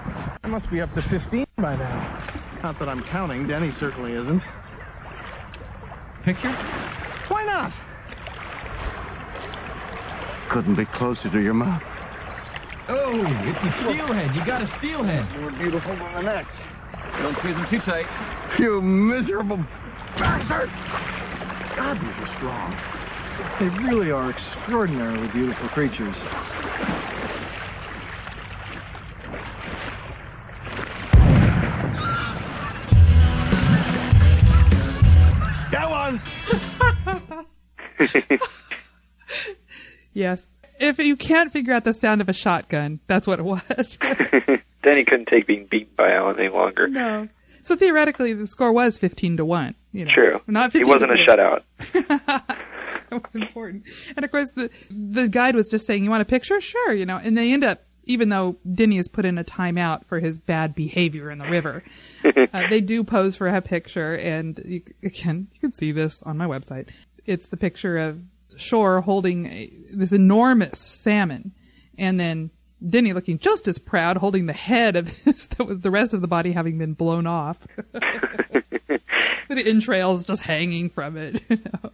I must be up to 15 by now. Not that I'm counting. Denny certainly isn't. Picture? Why not? Couldn't be closer to your mouth. Oh, it's a steelhead. You got a steelhead. More beautiful than the next. Don't squeeze them too tight. You miserable Bastard! God, these are strong. They really are extraordinarily beautiful creatures. Got one! Yes. If you can't figure out the sound of a shotgun, that's what it was. then he couldn't take being beaten by Alan any longer. no. So theoretically, the score was 15 to 1. You know, True. Not He 15 wasn't a to shutout. that was important. And of course, the the guide was just saying, "You want a picture? Sure." You know, and they end up, even though Denny has put in a timeout for his bad behavior in the river, uh, they do pose for a picture, and you, again, you can see this on my website. It's the picture of Shore holding a, this enormous salmon, and then Denny looking just as proud, holding the head of his, the rest of the body having been blown off. the entrails just hanging from it. you know.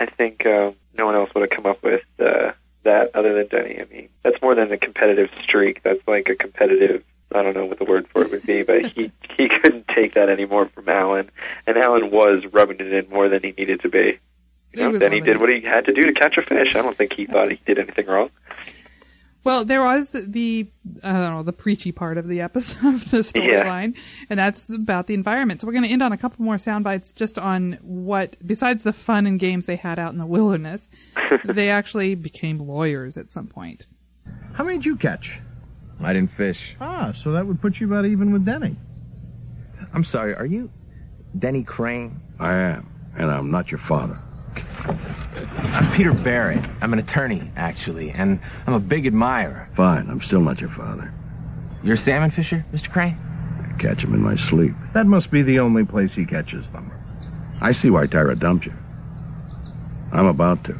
I think um, no one else would have come up with uh, that other than Denny. I mean, that's more than a competitive streak. That's like a competitive. I don't know what the word for it would be, but he he couldn't take that anymore from Alan, and Alan was rubbing it in more than he needed to be. You know, he did what he had to do to catch a fish. I don't think he thought he did anything wrong. Well, there was the I don't know the preachy part of the episode of the storyline, and that's about the environment. So we're going to end on a couple more sound bites just on what, besides the fun and games they had out in the wilderness, they actually became lawyers at some point. How many did you catch? I didn't fish. Ah, so that would put you about even with Denny. I'm sorry, are you Denny Crane? I am, and I'm not your father. I'm Peter Barrett. I'm an attorney, actually, and I'm a big admirer. Fine, I'm still not your father. You're a salmon fisher, Mr. Crane? I catch him in my sleep. That must be the only place he catches them. I see why Tyra dumped you. I'm about to.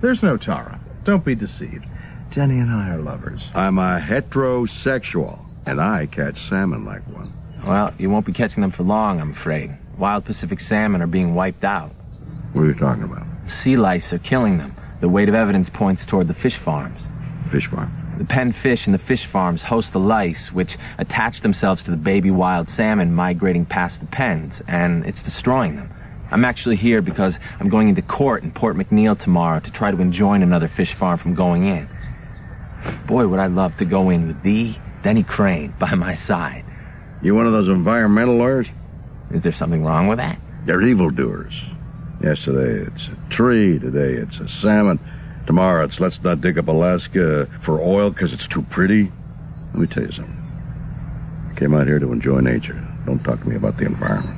There's no Tara. Don't be deceived. Jenny and I are lovers. I'm a heterosexual, and I catch salmon like one. Well, you won't be catching them for long, I'm afraid. Wild Pacific salmon are being wiped out. What are you talking about? Sea lice are killing them. The weight of evidence points toward the fish farms. Fish farm. The pen fish in the fish farms host the lice, which attach themselves to the baby wild salmon migrating past the pens, and it's destroying them. I'm actually here because I'm going into court in Port McNeill tomorrow to try to enjoin another fish farm from going in. Boy, would I love to go in with thee, Denny Crane, by my side. You one of those environmental lawyers? Is there something wrong with that? They're evildoers. Yesterday it's a tree, today it's a salmon. Tomorrow it's let's not dig up Alaska for oil because it's too pretty. Let me tell you something. I came out here to enjoy nature. Don't talk to me about the environment.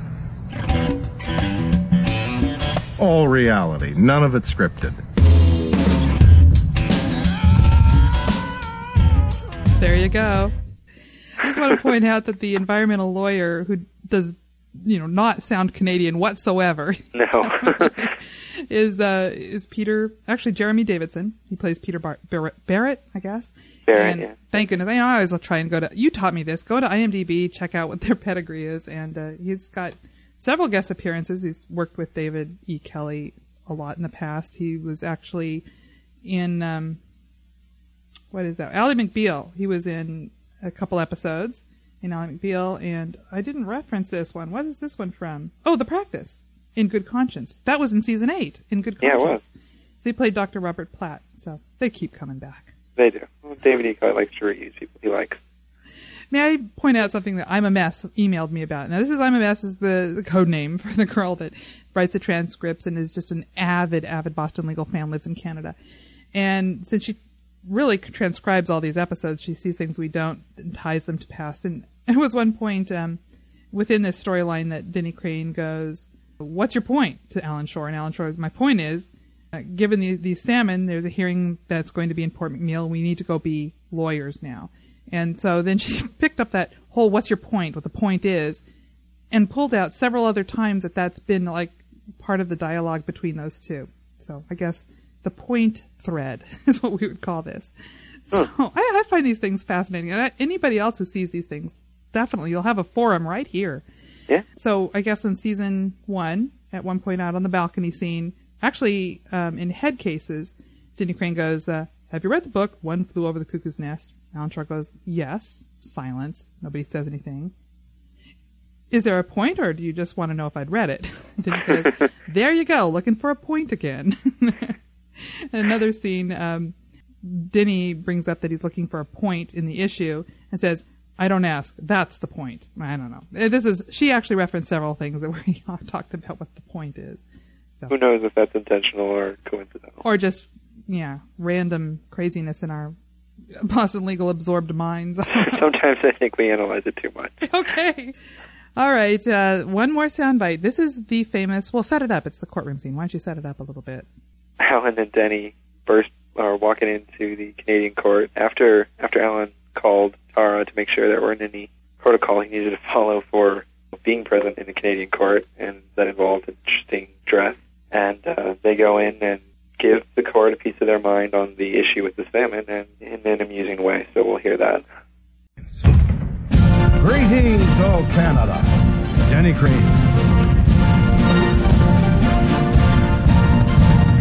All reality. None of it scripted. There you go. I just want to point out that the environmental lawyer who does, you know, not sound Canadian whatsoever No. is uh, is Peter. Actually, Jeremy Davidson. He plays Peter Bar- Barrett, Barrett, I guess. Barrett, and yeah. Thank goodness. I, know I always try and go to. You taught me this. Go to IMDb, check out what their pedigree is, and uh, he's got several guest appearances. He's worked with David E. Kelley a lot in the past. He was actually in um, what is that? Ally McBeal. He was in a couple episodes in Ally McBeal, and I didn't reference this one. What is this one from? Oh, The Practice in Good Conscience. That was in season eight in Good Conscience. Yeah, it was. So he played Dr. Robert Platt. So they keep coming back. They do. Well, David E. Likes to reuse people he likes. May I point out something that I'm a mess emailed me about? Now, this is I'm a mess is the, the code name for the girl that writes the transcripts and is just an avid, avid Boston legal fan, lives in Canada. And since she really transcribes all these episodes, she sees things we don't and ties them to past. And it was one point um, within this storyline that Denny Crane goes, What's your point to Alan Shore? And Alan Shore, my point is, uh, given the, the salmon, there's a hearing that's going to be in Port McNeill. We need to go be lawyers now. And so then she picked up that whole what's your point, what the point is, and pulled out several other times that that's been like part of the dialogue between those two. So I guess the point thread is what we would call this. So I, I find these things fascinating. And I, anybody else who sees these things, definitely, you'll have a forum right here. Yeah. So I guess in season one, at one point out on the balcony scene, actually um, in head cases, Denny Crane goes, uh, "Have you read the book One Flew Over the Cuckoo's Nest?" Alan Shore goes, "Yes." Silence. Nobody says anything. Is there a point, or do you just want to know if I'd read it? Denny goes, "There you go, looking for a point again." Another scene, um, Denny brings up that he's looking for a point in the issue and says, I don't ask. That's the point. I don't know. Uh, This is, she actually referenced several things that we talked about what the point is. So, Who knows if that's intentional or coincidental? or just, yeah, random craziness in our Boston legal absorbed minds. Sometimes I think we analyze it too much. okay. All right. Uh, one more soundbite. This is the famous, well, set it up. It's the courtroom scene. Why don't you set it up a little bit? Alan and Denny burst are walking into the Canadian court after after Alan called Tara to make sure there weren't any protocol he needed to follow for being present in the Canadian court, and that involved interesting dress. And uh, they go in and give the court a piece of their mind on the issue with the salmon, and in an amusing way. So we'll hear that. Greetings, O Canada. Denny Crane.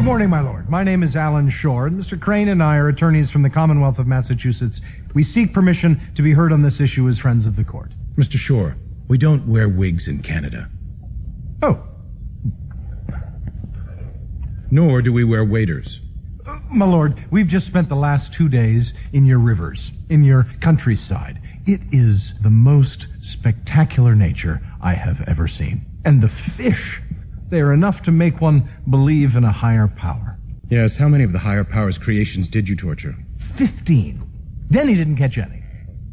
Morning, my lord. My name is Alan Shore, and Mr. Crane and I are attorneys from the Commonwealth of Massachusetts. We seek permission to be heard on this issue as friends of the court. Mr. Shore, we don't wear wigs in Canada. Oh. Nor do we wear waders. Uh, my lord, we've just spent the last two days in your rivers, in your countryside. It is the most spectacular nature I have ever seen. And the fish, they are enough to make one believe in a higher power. Yes, how many of the higher powers' creations did you torture? Fifteen. Then he didn't catch any.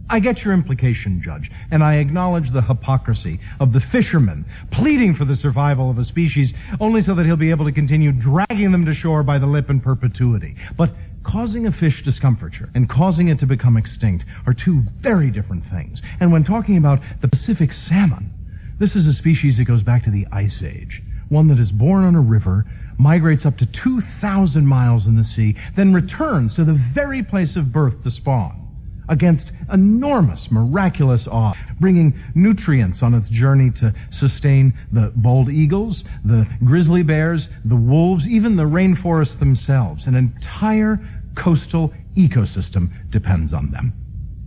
I get your implication, Judge, and I acknowledge the hypocrisy of the fisherman pleading for the survival of a species only so that he'll be able to continue dragging them to shore by the lip in perpetuity. But causing a fish discomfiture and causing it to become extinct are two very different things. And when talking about the Pacific salmon, this is a species that goes back to the Ice Age, one that is born on a river, migrates up to 2,000 miles in the sea, then returns to the very place of birth to spawn against enormous, miraculous odds, bringing nutrients on its journey to sustain the bald eagles, the grizzly bears, the wolves, even the rainforests themselves. An entire coastal ecosystem depends on them.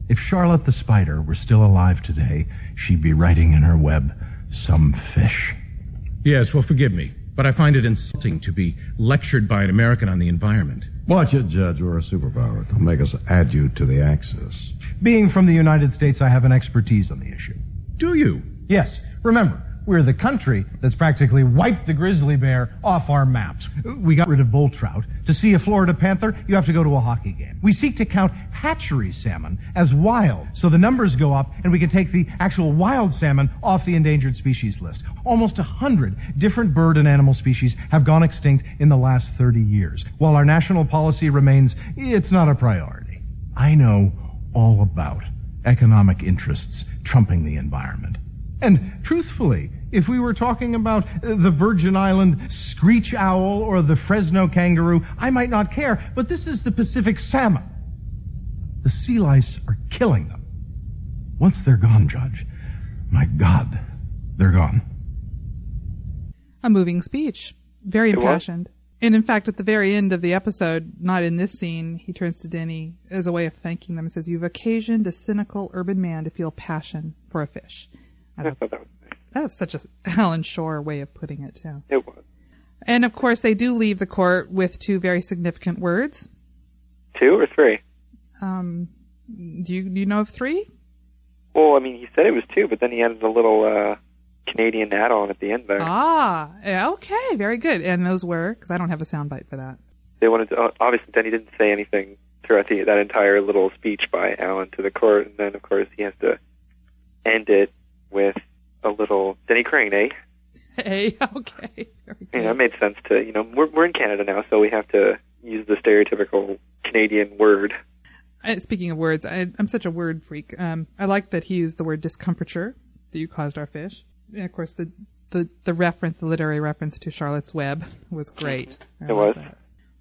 If Charlotte the spider were still alive today, she'd be writing in her web, some fish. Yes, well, forgive me, but I find it insulting to be lectured by an American on the environment. Watch it, Judge. We're a superpower. Don't make us add you to the Axis. Being from the United States, I have an expertise on the issue. Do you? Yes. Remember, we're the country that's practically wiped the grizzly bear off our maps. We got rid of bull trout. To see a Florida panther, you have to go to a hockey game. We seek to count hatchery salmon as wild, so the numbers go up and we can take the actual wild salmon off the endangered species list. Almost a hundred different bird and animal species have gone extinct in the last 30 years. While our national policy remains, it's not a priority. I know all about economic interests trumping the environment. And truthfully, if we were talking about the Virgin Island screech owl or the Fresno kangaroo, I might not care, but this is the Pacific salmon. The sea lice are killing them. Once they're gone, Judge, my God, they're gone. A moving speech. Very It was. impassioned. And in fact, at the very end of the episode, not in this scene, he turns to Denny as a way of thanking them and says, You've occasioned a cynical urban man to feel passion for a fish. I I thought thought that was that was such a Alan Shore way of putting it, too. It was. And of course, they do leave the court with two very significant words. Two or three? Um, do you do you know of three? Well, I mean, he said it was two, but then he added a little uh, Canadian add-on at the end there. Ah, okay, very good. And those were because I don't have a soundbite for that. They wanted to. Uh, obviously, then he didn't say anything throughout the, that entire little speech by Alan to the court, and then of course he has to end it with a little Denny Crane, eh? A. Okay. Know, it made sense to you know we're we're in Canada now, so we have to use the stereotypical Canadian word. Uh, speaking of words, I, I'm such a word freak. Um, I like that he used the word discomfiture that you caused our fish. And of course, the, the, the reference, the literary reference to Charlotte's Web was great. I It was that.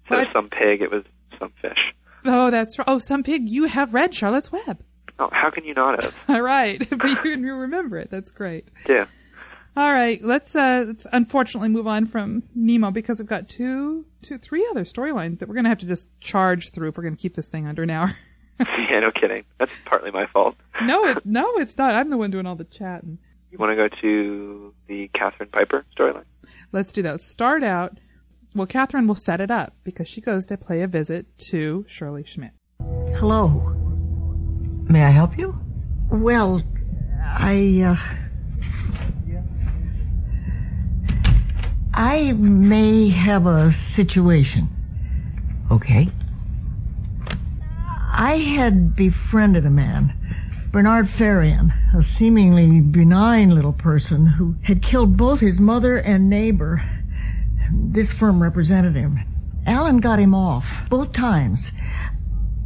instead some pig, it was some fish. Oh, that's right. Oh, some pig, you have read Charlotte's Web. Oh, how can you not have? All right, but you, you remember it. That's great. Yeah. All right, let's uh, let's unfortunately move on from Nemo because we've got two, two, three other storylines that we're gonna have to just charge through if we're gonna keep this thing under an hour. yeah, no kidding. That's partly my fault. no, it, no, it's not. I'm the one doing all the chatting. You want to go to the Catherine Piper storyline? Let's do that. Start out. Well, Catherine will set it up because she goes to pay a visit to Shirley Schmidt. Hello. May I help you? Well, I, uh. I may have a situation. Okay. I had befriended a man, Bernard Ferrion, a seemingly benign little person who had killed both his mother and neighbor. This firm represented him. Alan got him off both times.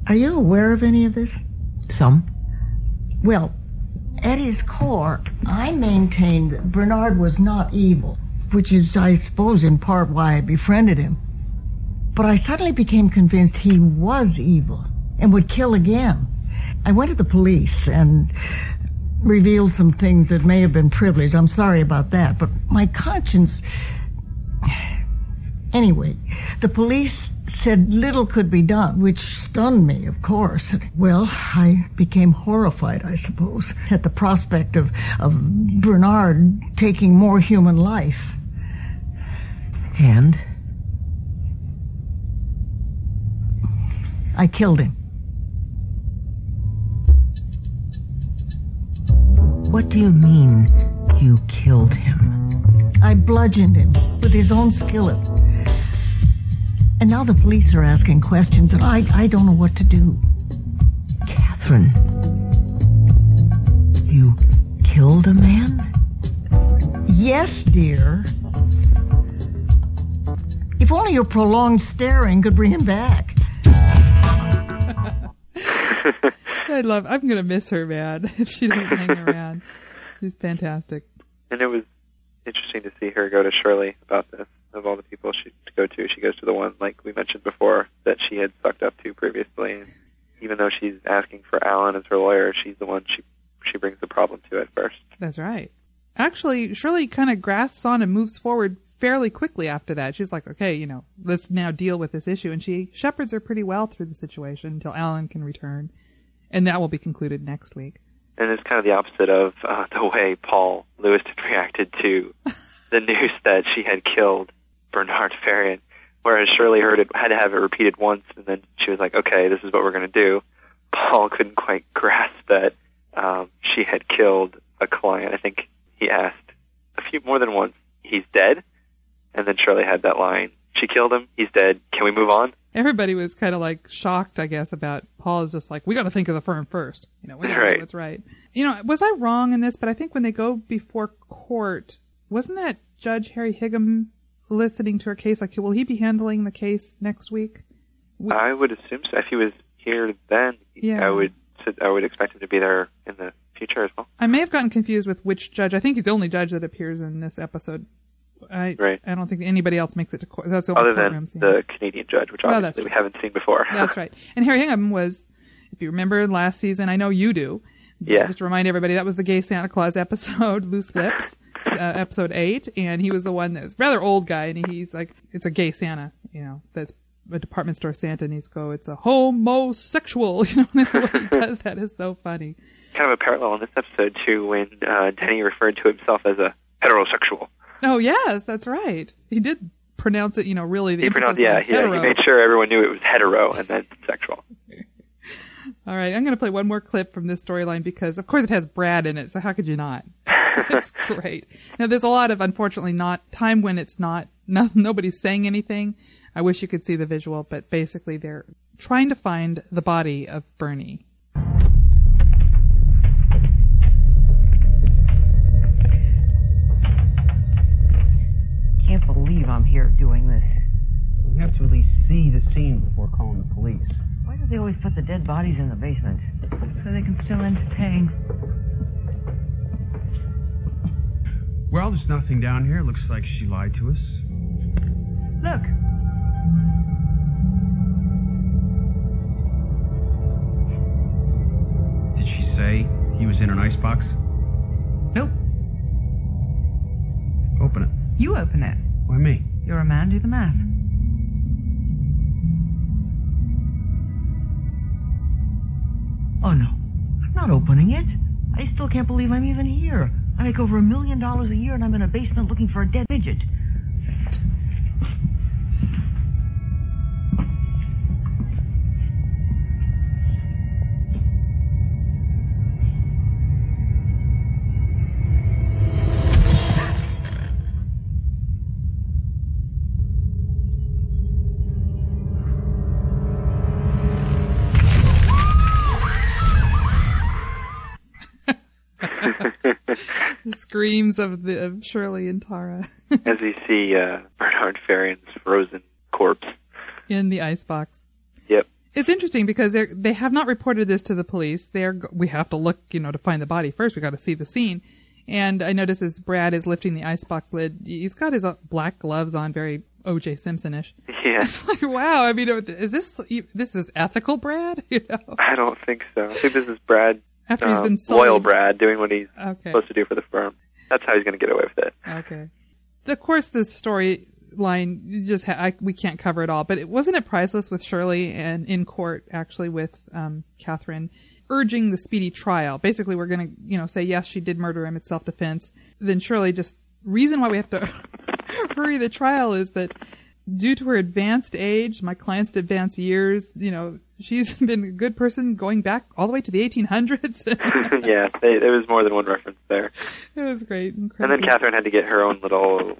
Are you aware of any of this? Some. Well, at his core, I maintained that Bernard was not evil, which is, I suppose, in part why I befriended him. But I suddenly became convinced he was evil and would kill again. I went to the police and revealed some things that may have been privileged. I'm sorry about that, but my conscience. Anyway, the police said little could be done, which stunned me, of course. Well, I became horrified, I suppose, at the prospect of, of Bernard taking more human life. And? I killed him. What do you mean you killed him? I bludgeoned him with his own skillet. And now the police are asking questions, and I, I don't know what to do. Catherine, you killed a man? Yes, dear. If only your prolonged staring could bring him back. I love. I'm gonna miss her, man. If she doesn't hang around, she's fantastic. And it was interesting to see her go to Shirley about this. Of all the people she to go to, she goes to the one like we mentioned before that she had sucked up to previously. And even though she's asking for Alan as her lawyer, she's the one she she brings the problem to at first. That's right. Actually, Shirley kind of grasps on and moves forward fairly quickly after that. She's like, okay, you know, let's now deal with this issue. And she shepherds her pretty well through the situation until Alan can return. And that will be concluded next week. And it's kind of the opposite of uh, the way Paul Lewis had reacted to the news that she had killed Bernard Ferrion. Whereas Shirley heard it, had to have it repeated once, and then she was like, "Okay, this is what we're going to do." Paul couldn't quite grasp that um, she had killed a client. I think he asked a few more than once, "He's dead," and then Shirley had that line, "She killed him. He's dead. Can we move on?" Everybody was kind of like shocked, I guess, about Paul is just like, we got to think of the firm first. You know, we got to Right. do what's right. You know, was I wrong in this? But I think when they go before court, wasn't that Judge Harry Hingham listening to her case? Like, will he be handling the case next week? I would assume so. If he was here then, Yeah. I would I would expect him to be there in the future as well. I may have gotten confused with which judge. I think he's the only judge that appears in this episode. I Right. I don't think anybody else makes it to court. That's the Other than the Canadian judge, which obviously that's we haven't seen before. That's right. And Harry Hingham was, if you remember last season, I know you do. Yeah. Just to remind everybody, that was the gay Santa Claus episode, Loose Lips, uh, episode eight, and he was the one that was rather old guy, and he's like, it's a gay Santa, you know, that's a department store Santa, and he's go, it's a homosexual, you know, and the way he does that is so funny. kind of a parallel in this episode too, when uh, Denny referred to himself as a heterosexual. Oh yes, that's right. He did pronounce it, you know, really. The He pronounced, yeah, he, he made sure everyone knew it was hetero and then sexual. All right, I'm going to play one more clip from this storyline because, of course, it has Brad in it. So how could you not? That's great. Now, there's a lot of, unfortunately, not time when it's not, no, nobody's saying anything. I wish you could see the visual, but basically they're trying to find the body of Bernie. Can't believe I'm here doing this. We have to at least see the scene before calling the police. Why do they always put the dead bodies in the basement? So they can still entertain. Well, there's nothing down here. Looks like she lied to us. Look, Did she say he was in an icebox? Nope. Open it. you open it. Why me? You're a man, do the math. Oh no, I'm not opening it. I still can't believe I'm even here. I make over a million dollars a year and I'm in a basement looking for a dead midget. Screams of the of Shirley and Tara As we see uh, Bernard Ferrion's frozen corpse. in the icebox. Yep. It's interesting because they they have not reported this to the police. They're we have to look, you know, to find the body first. We got to see the scene. And I notice as Brad is lifting the icebox lid, he's got his uh, black gloves on, very O.J. Simpson-ish. Yeah. It's like, wow. I mean, is this this is ethical, Brad? You know. I don't think so. I think this is Brad. After he's uh, been loyal. Brad doing what he's Okay. supposed to do for the firm. That's how he's going to get away with it. Okay. Of course, this storyline just ha- I, we can't cover it all, but it wasn't it priceless with Shirley and in court actually with um, Catherine urging the speedy trial. Basically, we're going to you know say yes, she did murder him. It's self defense. Then Shirley just reason why we have to hurry the trial is that due to her advanced age, my client's advanced years, you know, she's been a good person going back all the way to the 1800s. yeah, they, there was more than one reference there. it was great. And then Catherine had to get her own little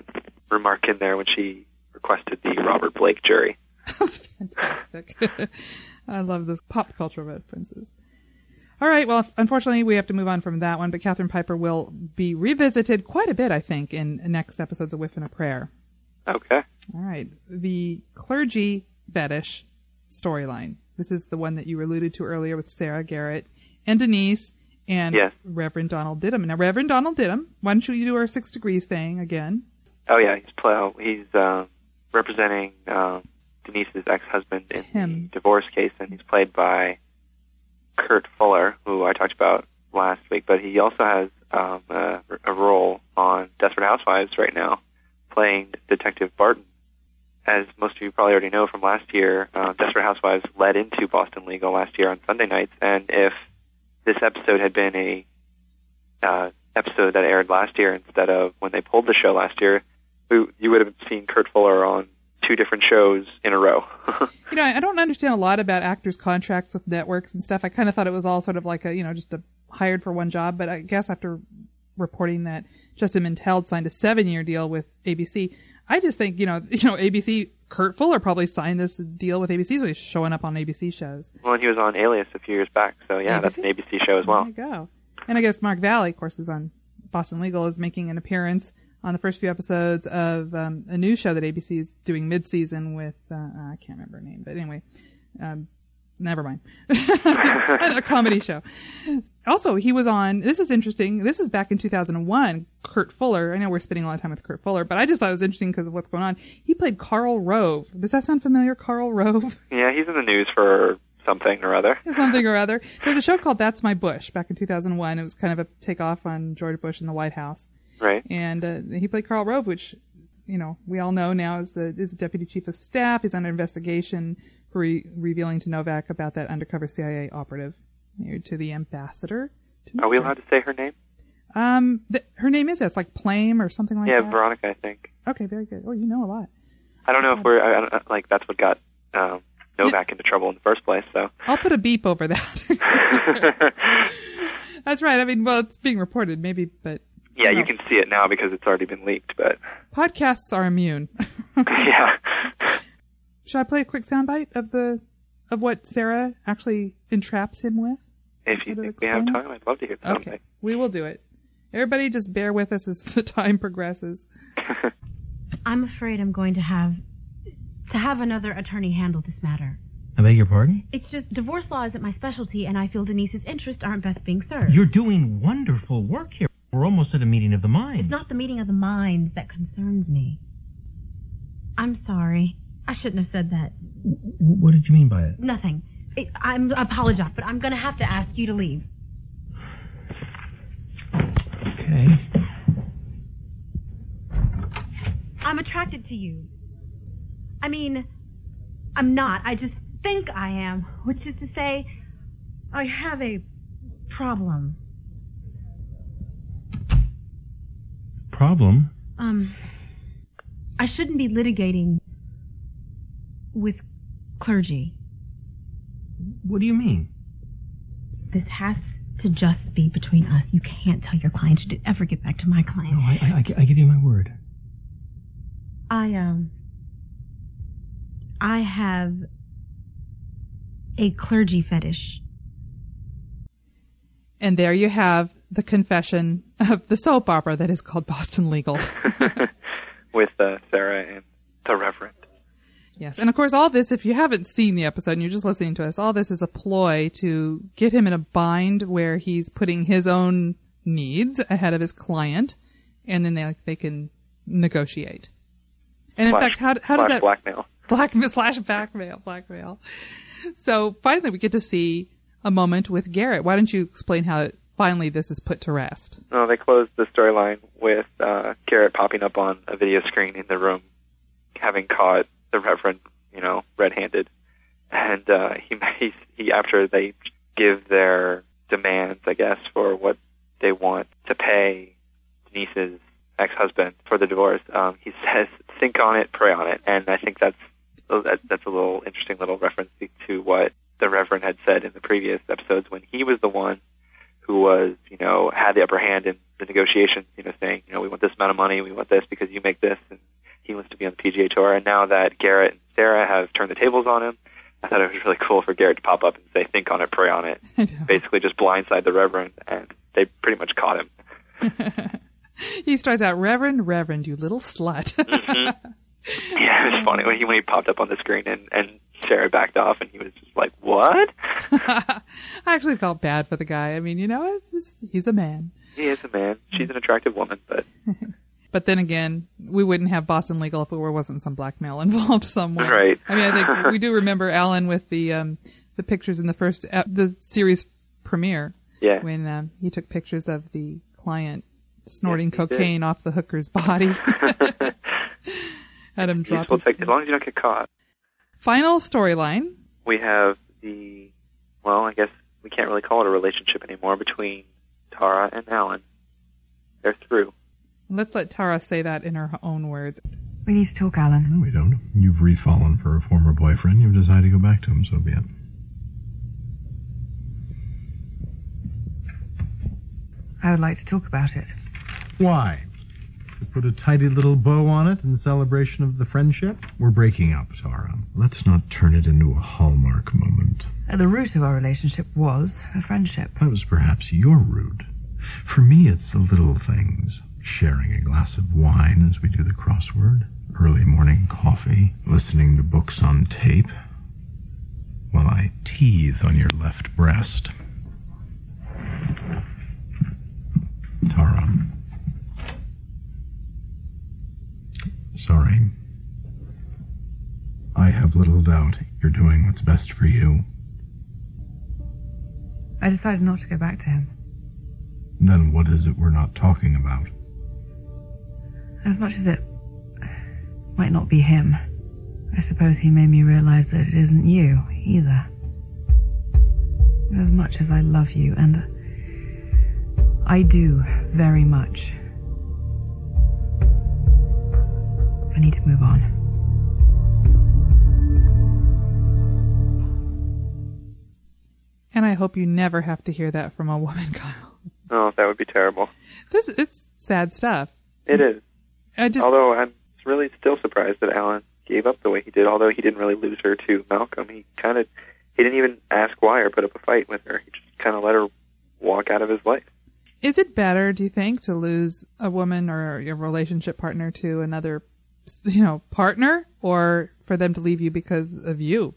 remark in there when she requested the Robert Blake jury. That was fantastic. I love this pop culture references. All right. Well, unfortunately, we have to move on from that one, but Catherine Piper will be revisited quite a bit, I think, in next episodes of Whiff and a Prayer. Okay. All right. The clergy fetish storyline. This is the one that you alluded to earlier with Sarah Garrett and Denise and Yes. Reverend Donald Didham. Now, Reverend Donald Didham, why don't you do our six degrees thing again? Oh yeah, he's play, he's uh, representing um, Denise's ex-husband in Tim. the divorce case, and he's played by Kurt Fuller, who I talked about last week. But he also has um, a, a role on Desperate Housewives right now, playing Detective Barton. As most of you probably already know from last year, uh, Desperate Housewives led into Boston Legal last year on Sunday nights, and if this episode had been a uh, episode that aired last year instead of when they pulled the show last year, we, you would have seen Kurt Fuller on two different shows in a row. You know, I don't understand a lot about actors' contracts with networks and stuff. I kind of thought it was all sort of like a, you know, just a hired for one job. But I guess after reporting that Justin Mentell signed a seven-year deal with ABC, I just think, you know, you know, ABC, Kurt Fuller probably signed this deal with ABC, so he's showing up on ABC shows. well, and he was on Alias a few years back, so yeah, that's an ABC show as well. There you go. And I guess Mark Valley, of course, who's on Boston Legal, is making an appearance on the first few episodes of um, a new show that ABC is doing mid-season with, uh, I can't remember her name, but anyway, um, never mind. a comedy show. Also, he was on, this is interesting, this is back in 2001, Kurt Fuller. I know we're spending a lot of time with Kurt Fuller, but I just thought it was interesting because of what's going on. He played Karl Rove. Does that sound familiar, Karl Rove? Yeah, he's in the news for something or other. something or other. There's a show called That's My Bush back in 2001. It was kind of a takeoff on George Bush in the White House. Right. And uh, he played Karl Rove, which, you know, we all know now is the, is the deputy chief of staff. He's under investigation re- revealing to Novak about that undercover CIA operative married to the ambassador. Are we allowed to say her name? Um, th- her name is it's like Plame or something like yeah, that. Yeah, Veronica, I think. Okay, very good. Oh, you know a lot. I don't know if we're I, I like that's what got um, Novak into trouble in the first place. So I'll put a beep over that. That's right. I mean, well, it's being reported, maybe, but yeah, you can see it now because it's already been leaked. But podcasts are immune. yeah, Should I play a quick soundbite of the of what Sarah actually entraps him with? if you think we have time, I'd love to hear something. Okay, we will do it. Everybody, just bear with us as the time progresses. I'm afraid I'm going to have to have another attorney handle this matter. I beg your pardon? It's just divorce law isn't my specialty, and I feel Denise's interests aren't best being served. You're doing wonderful work here. We're almost at a meeting of the minds. It's not the meeting of the minds that concerns me. I'm sorry. I shouldn't have said that. What did you mean by it? Nothing. It, I'm I apologize, but I'm going to have to ask you to leave. Okay. I'm attracted to you. I mean, I'm not. I just think I am, which is to say, I have a problem. Problem? Um, I shouldn't be litigating with clergy. What do you mean? This has to just be between us. You can't tell your client to ever get back to my client. No, I, I, I, I give you my word. I um I have a clergy fetish. And there you have the confession of the soap opera that is called Boston Legal. with uh, Sarah and the Reverend. Yes, and of course, all this, if you haven't seen the episode and you're just listening to us, all this is a ploy to get him in a bind where he's putting his own needs ahead of his client, and then they they can negotiate. And in Slash- fact, how how does that blackmail? black slash blackmail blackmail? So finally, we get to see a moment with Garrett. Why don't you explain how finally this is put to rest? No, they closed the storyline with uh, Garrett popping up on a video screen in the room, having caught the Reverend, you know, red-handed, and uh, he, he he after they give their demands, I guess, for what they want to pay Denise's ex-husband for the divorce, um, he says, "Think on it, pray on it," and I think that's that, that's a little interesting little reference to what the Reverend had said in the previous episodes when he was the one who was, you know, had the upper hand in the negotiations, you know, saying, you know, we want this amount of money, we want this because you make this, and he wants to be on the PGA Tour. And now that Garrett and Sarah have turned the tables on him, I thought it was really cool for Garrett to pop up and say, think on it, pray on it. Basically just blindside the Reverend, and they pretty much caught him. He starts out, Reverend, Reverend, you little slut. Mm-hmm. Yeah, it was funny when he, when he popped up on the screen and, and Sarah backed off, and he was just like, what? I actually felt bad for the guy. I mean, you know, it's, it's, he's a man. He is a man. She's an attractive woman, but But then again, we wouldn't have Boston Legal if there wasn't some blackmail involved somewhere. Right. I mean, I think we do remember Alan with the um, the pictures in the first ep- the series premiere. Yeah. When um, he took pictures of the client snorting Yes, he did. cocaine off the hooker's body. Had him drop useful as long as you don't get caught. final storyline. we have the well, I guess we can't really call it a relationship anymore between Tara and Alan. They're through. Let's let Tara say that in her own words. We need to talk, Alan. No, we don't. You've refallen for a former boyfriend. You've decided to go back to him, so be it. I would like to talk about it. Why? To put a tidy little bow on it in celebration of the friendship? We're breaking up, Tara. Let's not turn it into a hallmark moment. At the root of our relationship was a friendship. That was perhaps your root. For me, it's the little things. Sharing a glass of wine as we do the crossword, early morning coffee, listening to books on tape, while I teethe on your left breast. Tara. Sorry. I have little doubt you're doing what's best for you. I decided not to go back to him. Then what is it we're not talking about? As much as it might not be him, I suppose he made me realize that it isn't you either. As much as I love you, and I do very much, I need to move on. And I hope you never have to hear that from a woman, Kyle. Oh, that would be terrible. This it's sad stuff. It is. I just Although I'm really still surprised that Alan gave up the way he did. Although he didn't really lose her to Malcolm, he kind of he didn't even ask why or put up a fight with her. He just kind of let her walk out of his life. Is it better, do you think, to lose a woman or your relationship partner to another, you know, partner, or for them to leave you because of you.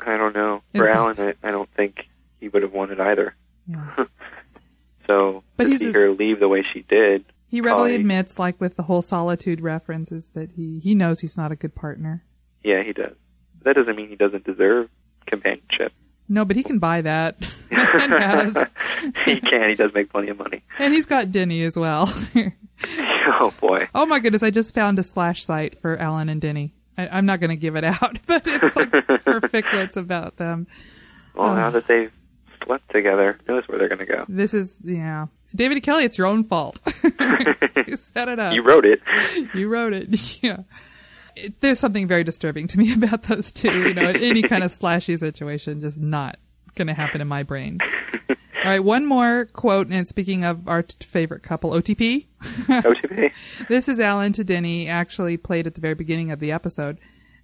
I don't know. It's For Alan, I, I don't think he would have wanted either. Yeah. so But to see a- her leave the way she did, He readily admits, like with the whole solitude references, that he, he knows he's not a good partner. yeah, he does. That doesn't mean he doesn't deserve companionship. No, but he can buy that. he can. He does make plenty of money. And he's got Denny as well. Oh boy. oh my goodness, I just found a slash site for Alan and Denny. I, I'm not going to give it out, but it's like for ficlets about them. Well, Oh. now that they've slept together, knows where they're going to go. This is, yeah. David Kelley, it's your own fault. you set it up. You wrote it. You wrote it. Yeah. It, there's something very disturbing to me about those two. You know, any kind of slashy situation, just not going to happen in my brain. All right, one more quote, and speaking of our t- favorite couple, OTP. OTP. This is Alan to Denny, actually played at the very beginning of the episode,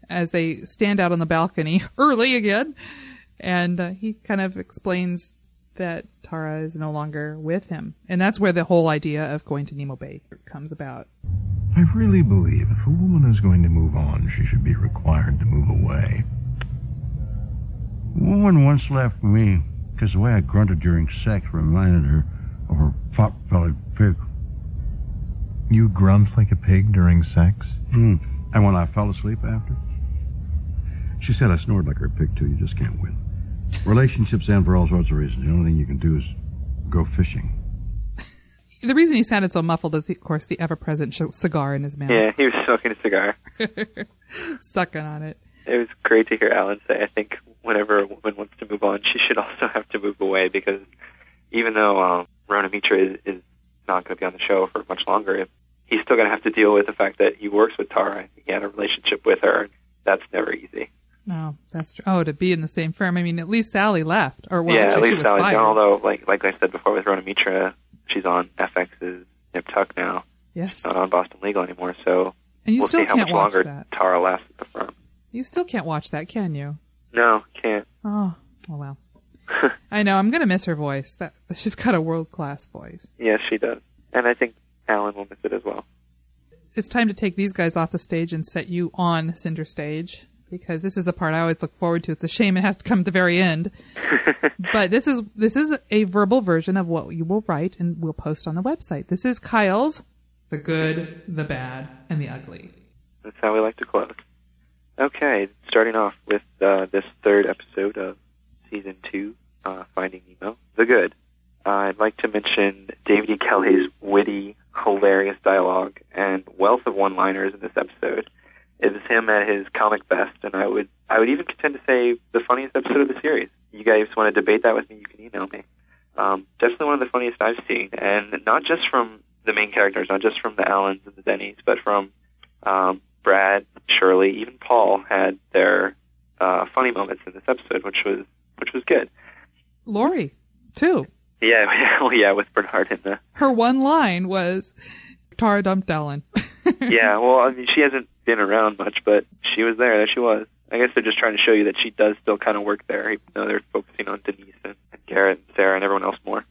as they stand out on the balcony early again, and uh, he kind of explains that Tara is no longer with him, and that's where the whole idea of going to Nimmo Bay comes about. I really believe if a woman is going to move on, she should be required to move away. A woman once left me because the way I grunted during sex reminded her of her pot-bellied pig. You grunt like a pig during sex? Hmm. And when I fell asleep after? She said I snored like her pig, too. You just can't win. Relationships end for all sorts of reasons. The only thing you can do is go fishing. The reason he sounded so muffled is, of course, the ever-present sh- cigar in his mouth, Yeah, he was smoking a cigar. sucking on it. It was great to hear Alan say, I think whenever a woman wants to move on, she should also have to move away because even though um, Rona Mitra is, is not going to be on the show for much longer, he's still going to have to deal with the fact that he works with Tara. He had a relationship with her. That's never easy. No, that's true. Oh, to be in the same firm. I mean, at least Sally left, or well, yeah, actually, at she least was Sally's fired. gone. Although, like like I said before with Rona Mitra, she's on FX's Nip Tuck now. Yes. Not on Boston Legal anymore. So And you we'll still see how can't much watch longer that. Tara lasts at the firm. You still can't watch that, can you? No, can't. Oh, oh well. I know. I'm gonna miss her voice. That she's got a world class voice. Yes, she does, and I think Alan will miss it as well. It's time to take these guys off the stage and set you on Cinder Stage because this is the part I always look forward to. It's a shame it has to come at the very end. but this is this is a verbal version of what you will write and we'll post on the website. This is Kyle's The Good, the Bad, and the Ugly. That's how we like to close. Okay, starting off with uh, this third episode of season two, uh, Finding Nimmo, the good. Uh, I'd like to mention David E. Kelley's witty, hilarious dialogue and wealth of one-liners in this episode. It was him at his comic best, and I would I would even contend to say the funniest episode of the series. You guys want to debate that with me? You can email me. Um, definitely one of the funniest I've seen, and not just from the main characters, not just from the Allens and the Denny's, but from um, Brad, Shirley, even Paul had their uh, funny moments in this episode, which was which was good. Lori, too. Yeah, well, yeah, with Bernard in the Her one line was Tara dumped Ellen. yeah. Well, I mean, she hasn't been around much, but she was there. There she was. I guess they're just trying to show you that she does still kind of work there, even though they're focusing on Denise and, and Garrett and Sarah and everyone else more.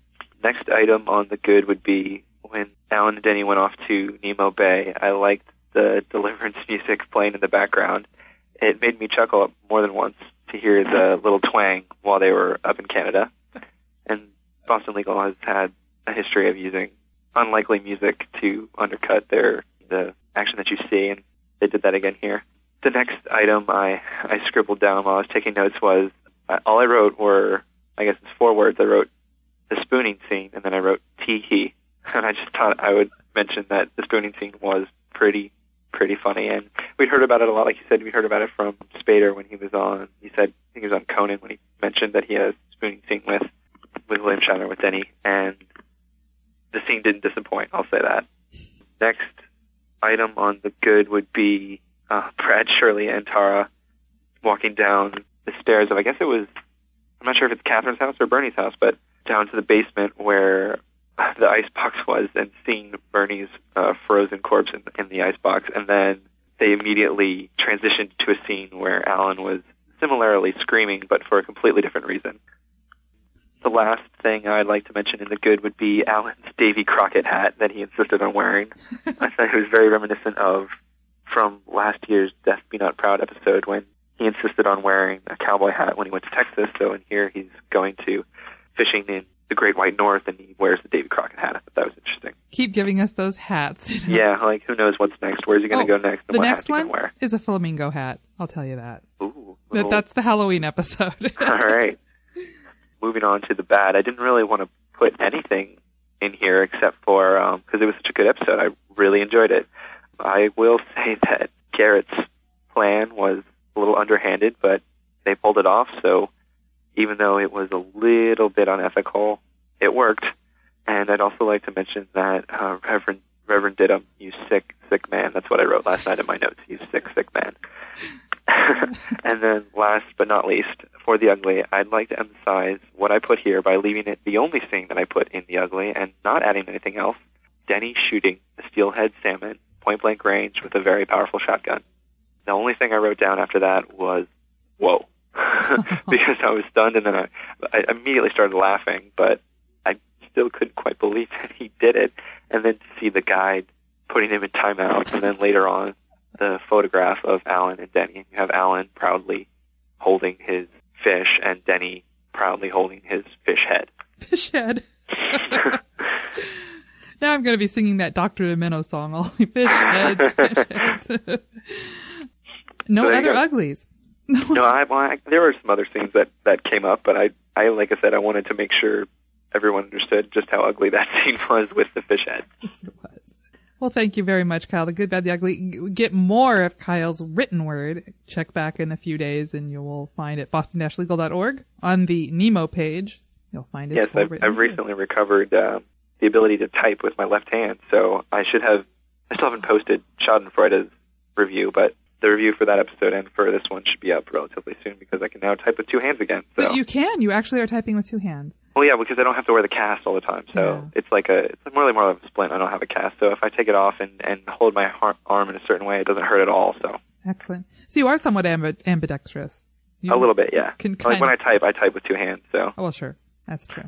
Next item on the good would be when Alan and Denny went off to Nimmo Bay. I liked the Deliverance music playing in the background. It made me chuckle more than once to hear the little twang while they were up in Canada. And Boston Legal has had a history of using unlikely music to undercut their the action that you see, and they did that again here. The next item I I scribbled down while I was taking notes was uh, all I wrote were I guess it's four words. I wrote the spooning scene, and then I wrote tee hee, and I just thought I would mention that the spooning scene was pretty pretty funny, and we'd heard about it a lot. Like you said, we heard about it from Spader when he was on. He said I think he was on Conan when he mentioned that he had a spooning scene with with William Shatner with Denny, and the scene didn't disappoint. I'll say that. Next item on the good would be uh, Brad, Shirley, and Tara walking down the stairs of I guess it was I'm not sure if it's Catherine's house or Bernie's house, but down to the basement where the ice box was, and seeing Bernie's uh, frozen corpse in, in the ice box, and then they immediately transitioned to a scene where Alan was similarly screaming, but for a completely different reason. The last thing I'd like to mention in the good would be Alan's Davy Crockett hat that he insisted on wearing. I thought it was very reminiscent of from last year's Death Be Not Proud episode when he insisted on wearing a cowboy hat when he went to Texas. So in here, he's going to fishing in the Great White North, and he wears the Davy Crockett hat. I thought that was interesting. Keep giving us those hats. you know? Yeah, like who knows what's next? Where's he going to Oh, go next? The next one is a flamingo hat. I'll tell you that. Ooh, That that's the Halloween episode. All right. Moving on to the bad. I didn't really want to put anything in here except for because it was such a good episode. I really enjoyed it. I will say that Garrett's plan was a little underhanded, but they pulled it off. So even though it was a little bit unethical, it worked. And I'd also like to mention that uh, Reverend Reverend Didum, you sick sick man. That's what I wrote last night in my notes. You sick sick man. and then last but not least, for the ugly, I'd like to emphasize what I put here by leaving it the only thing that I put in the ugly and not adding anything else. Denny shooting a steelhead salmon point blank range with a very powerful shotgun. The only thing I wrote down after that was, whoa. because I was stunned and then I, I immediately started laughing, but I still couldn't quite believe that he did it. And then to see the guide putting him in timeout and then later on the photograph of Alan and Denny. You have Alan proudly holding his fish and Denny proudly holding his fish head. Fish head. now I'm going to be singing that Dr. Demento song. All fish heads, fish heads. no So other uglies. no, I, well, I there were some other scenes that that came up, but I I like I said I wanted to make sure everyone understood just how ugly that scene was with the fish head. Well, thank you very much, Kyle. The good, bad, the ugly. Get more of Kyle's written word. Check back in a few days and you will find it boston-legal.org on the Nemo page. You'll find his yes, I've, I've recently recovered uh, the ability to type with my left hand, so I should have. I still haven't posted Schadenfreude's review, but the review for that episode and for this one should be up relatively soon because I can now type with two hands again. So, But you can. You actually are typing with two hands. well, yeah, because I don't have to wear the cast all the time, so it's like a it's more like more of a splint. I don't have a cast, so if I take it off and and hold my har- arm in a certain way, it doesn't hurt at all. So Excellent. So you are somewhat ambi- ambidextrous. You a little bit, yeah. Can like when I type, I type with two hands. So Oh, well, sure. That's true.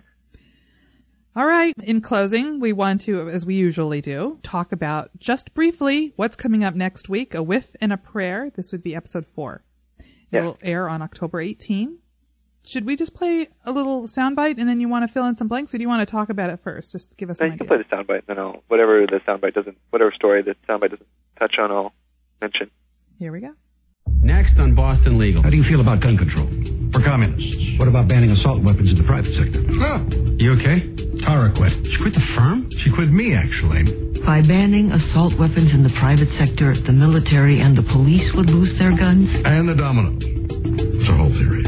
All right. In closing, we want to, as we usually do, talk about just briefly what's coming up next week. A whiff and a prayer. This would be episode four. It will air on October 18. Should we just play a little soundbite and then you want to fill in some blanks, or do you want to talk about it first? Just give us an you can idea. play the soundbite, then I'll whatever the soundbite doesn't, whatever story the soundbite doesn't touch on, I'll mention. Here we go. Next on Boston Legal. How do you feel about gun control? For communists. What about banning assault weapons in the private sector? You okay? Tara quit. She quit the firm? She quit me, actually. By banning assault weapons in the private sector, the military and the police would lose their guns? And the dominoes. It's a whole theory.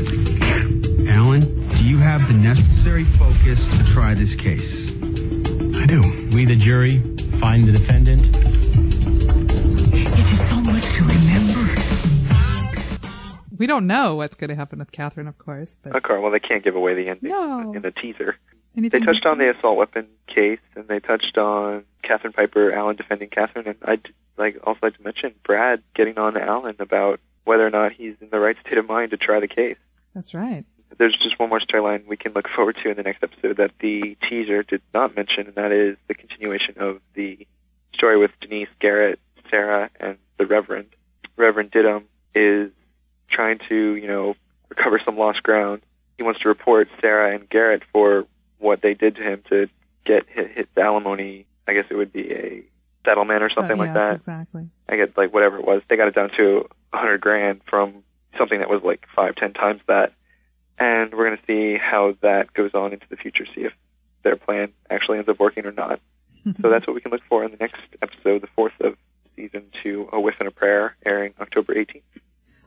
Alan, do you have the necessary focus to try this case? I do. We, the jury, find the defendant. We don't know what's going to happen with Catherine, of course, but Okay, well, they can't give away the ending No. in the teaser. Anything they touched on the assault weapon case, and they touched on Catherine Piper, Alan defending Catherine, and I'd like also like to mention Brad getting on to Alan about whether or not he's in the right state of mind to try the case. that's right. There's just one more storyline we can look forward to in the next episode that the teaser did not mention, and that is the continuation of the story with Denise, Garrett, Sarah, and the Reverend. Reverend Didum is trying to, you know, recover some lost ground. He wants to report Sarah and Garrett for what they did to him to get hit, hit the alimony. I guess it would be a settlement or something So- like that. exactly. I get like whatever it was. They got it down to a hundred grand from something that was like five, ten times that. And we're going to see how that goes on into the future, see if their plan actually ends up working or not. so that's what we can look for in the next episode, the fourth of season two, A Whiff and a Prayer, airing October 18th.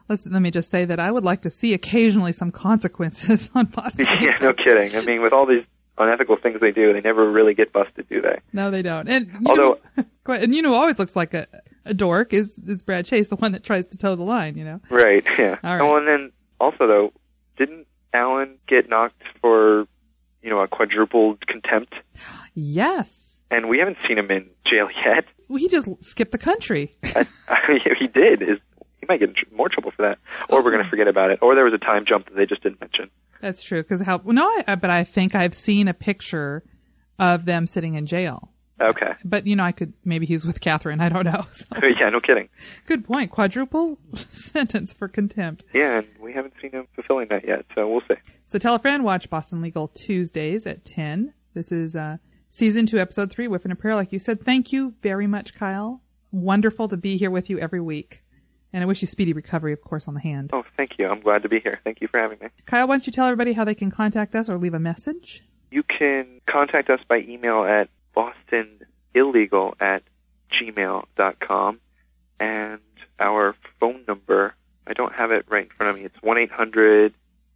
Let's, let me just say that I would like to see occasionally some consequences on Boston. yeah, no kidding. I mean, with all these unethical things they do, they never really get busted, do they? No, they don't. And you Although- know, and you know, who always looks like a, a dork is is Brad Chase, the one that tries to toe the line. You know. Right, yeah. All oh, right. Oh, and then also though, didn't Alan get knocked for, you know, a quadrupled contempt? Yes, And we haven't seen him in jail yet. well, he just skipped the country. I, I mean, he did, is he might get more trouble for that, or we're going to forget about it, or there was a time jump that they just didn't mention. That's true. Because how? Well, no, I, but I think I've seen a picture of them sitting in jail. Okay. But, you know, I could, maybe he's with Catherine. I don't know. So, yeah, no kidding. good point. Quadruple sentence for contempt. Yeah, and we haven't seen him fulfilling that yet, so we'll see. So tell a friend, watch Boston Legal Tuesdays at 10. This is uh, season two, episode three, Whiffing a Prayer. Like you said, thank you very much, Kyle. Wonderful to be here with you every week. And I wish you speedy recovery, of course, on the hand. Oh, thank you. I'm glad to be here. Thank you for having me. Kyle, why don't you tell everybody how they can contact us or leave a message? You can contact us by email at bostonillegal at gmail.com. And our phone number, I don't have it right in front of me. It's 1 800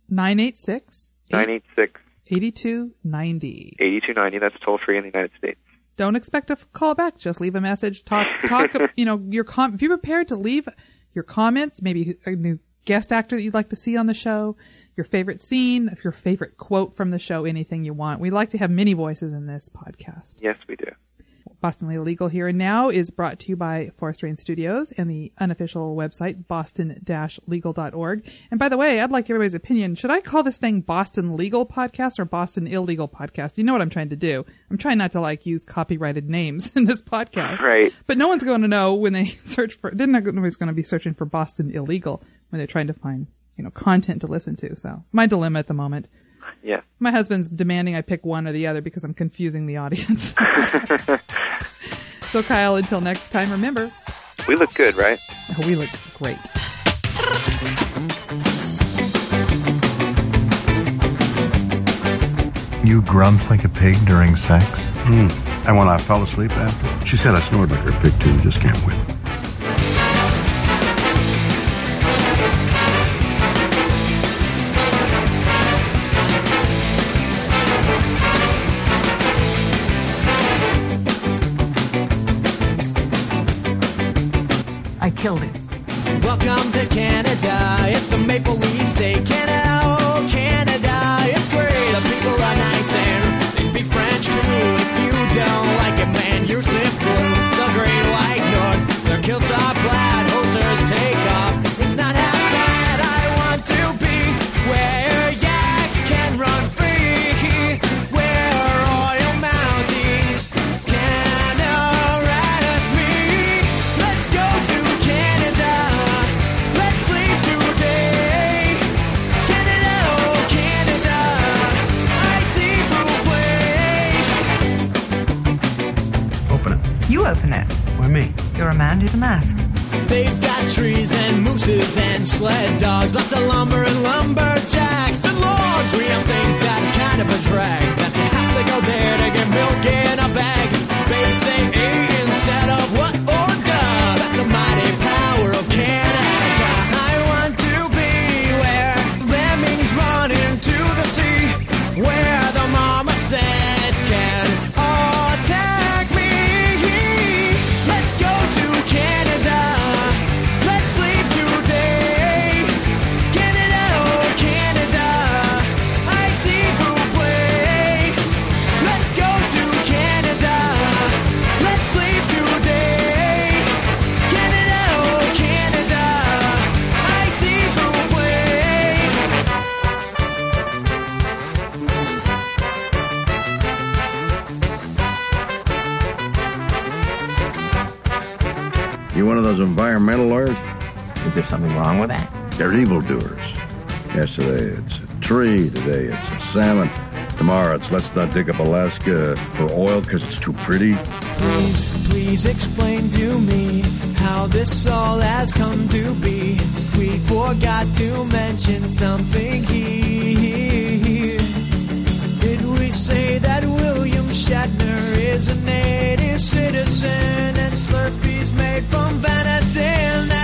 986 986 8290. 8290. That's toll free in the United States. Don't expect a call back. Just leave a message. Talk, talk, you know, your com- be prepared to leave your comments, maybe a new guest actor that you'd like to see on the show, your favorite scene, if your favorite quote from the show, anything you want. We like to have many voices in this podcast. Yes, we do. Boston Legal Here and Now is brought to you by Forest Rain Studios and the unofficial website boston-legal.org. And by the way, I'd like everybody's opinion. Should I call this thing Boston Legal Podcast or Boston Illegal Podcast? You know what I'm trying to do. I'm trying not to like use copyrighted names in this podcast. Right. But no one's going to know when they search for, they're not nobody's going to be searching for Boston Illegal when they're trying to find, you know, content to listen to. So my dilemma at the moment. Yeah. My husband's demanding I pick one or the other because I'm confusing the audience. so Kyle, until next time, remember, We look good, right? oh, we look great. You grunt like a pig during sex? Hmm. And when I fell asleep after, she said I snored like a pig too. You just can't win. Killed him. Welcome to Canada. It's a maple leaf state. Canada, oh, Canada. It's great. The people are nice and they speak French too. If you don't like it, man, you sniff glue. The great white north. Their kilts man, do the math. They've got trees and mooses and sled dogs, lots of lumber and lumberjacks and logs. We don't think that it's kind of a drag that you have to go there to get milk in a bag. They say A environmental lawyers? Is there something wrong with that? They're evildoers. Yesterday it's a tree. Today it's a salmon. Tomorrow it's let's not dig up Alaska for oil because it's too pretty. Please, please explain to me how this all has come to be. We forgot to mention something here. Did we say that William Shatner is a native citizen from Venezuela.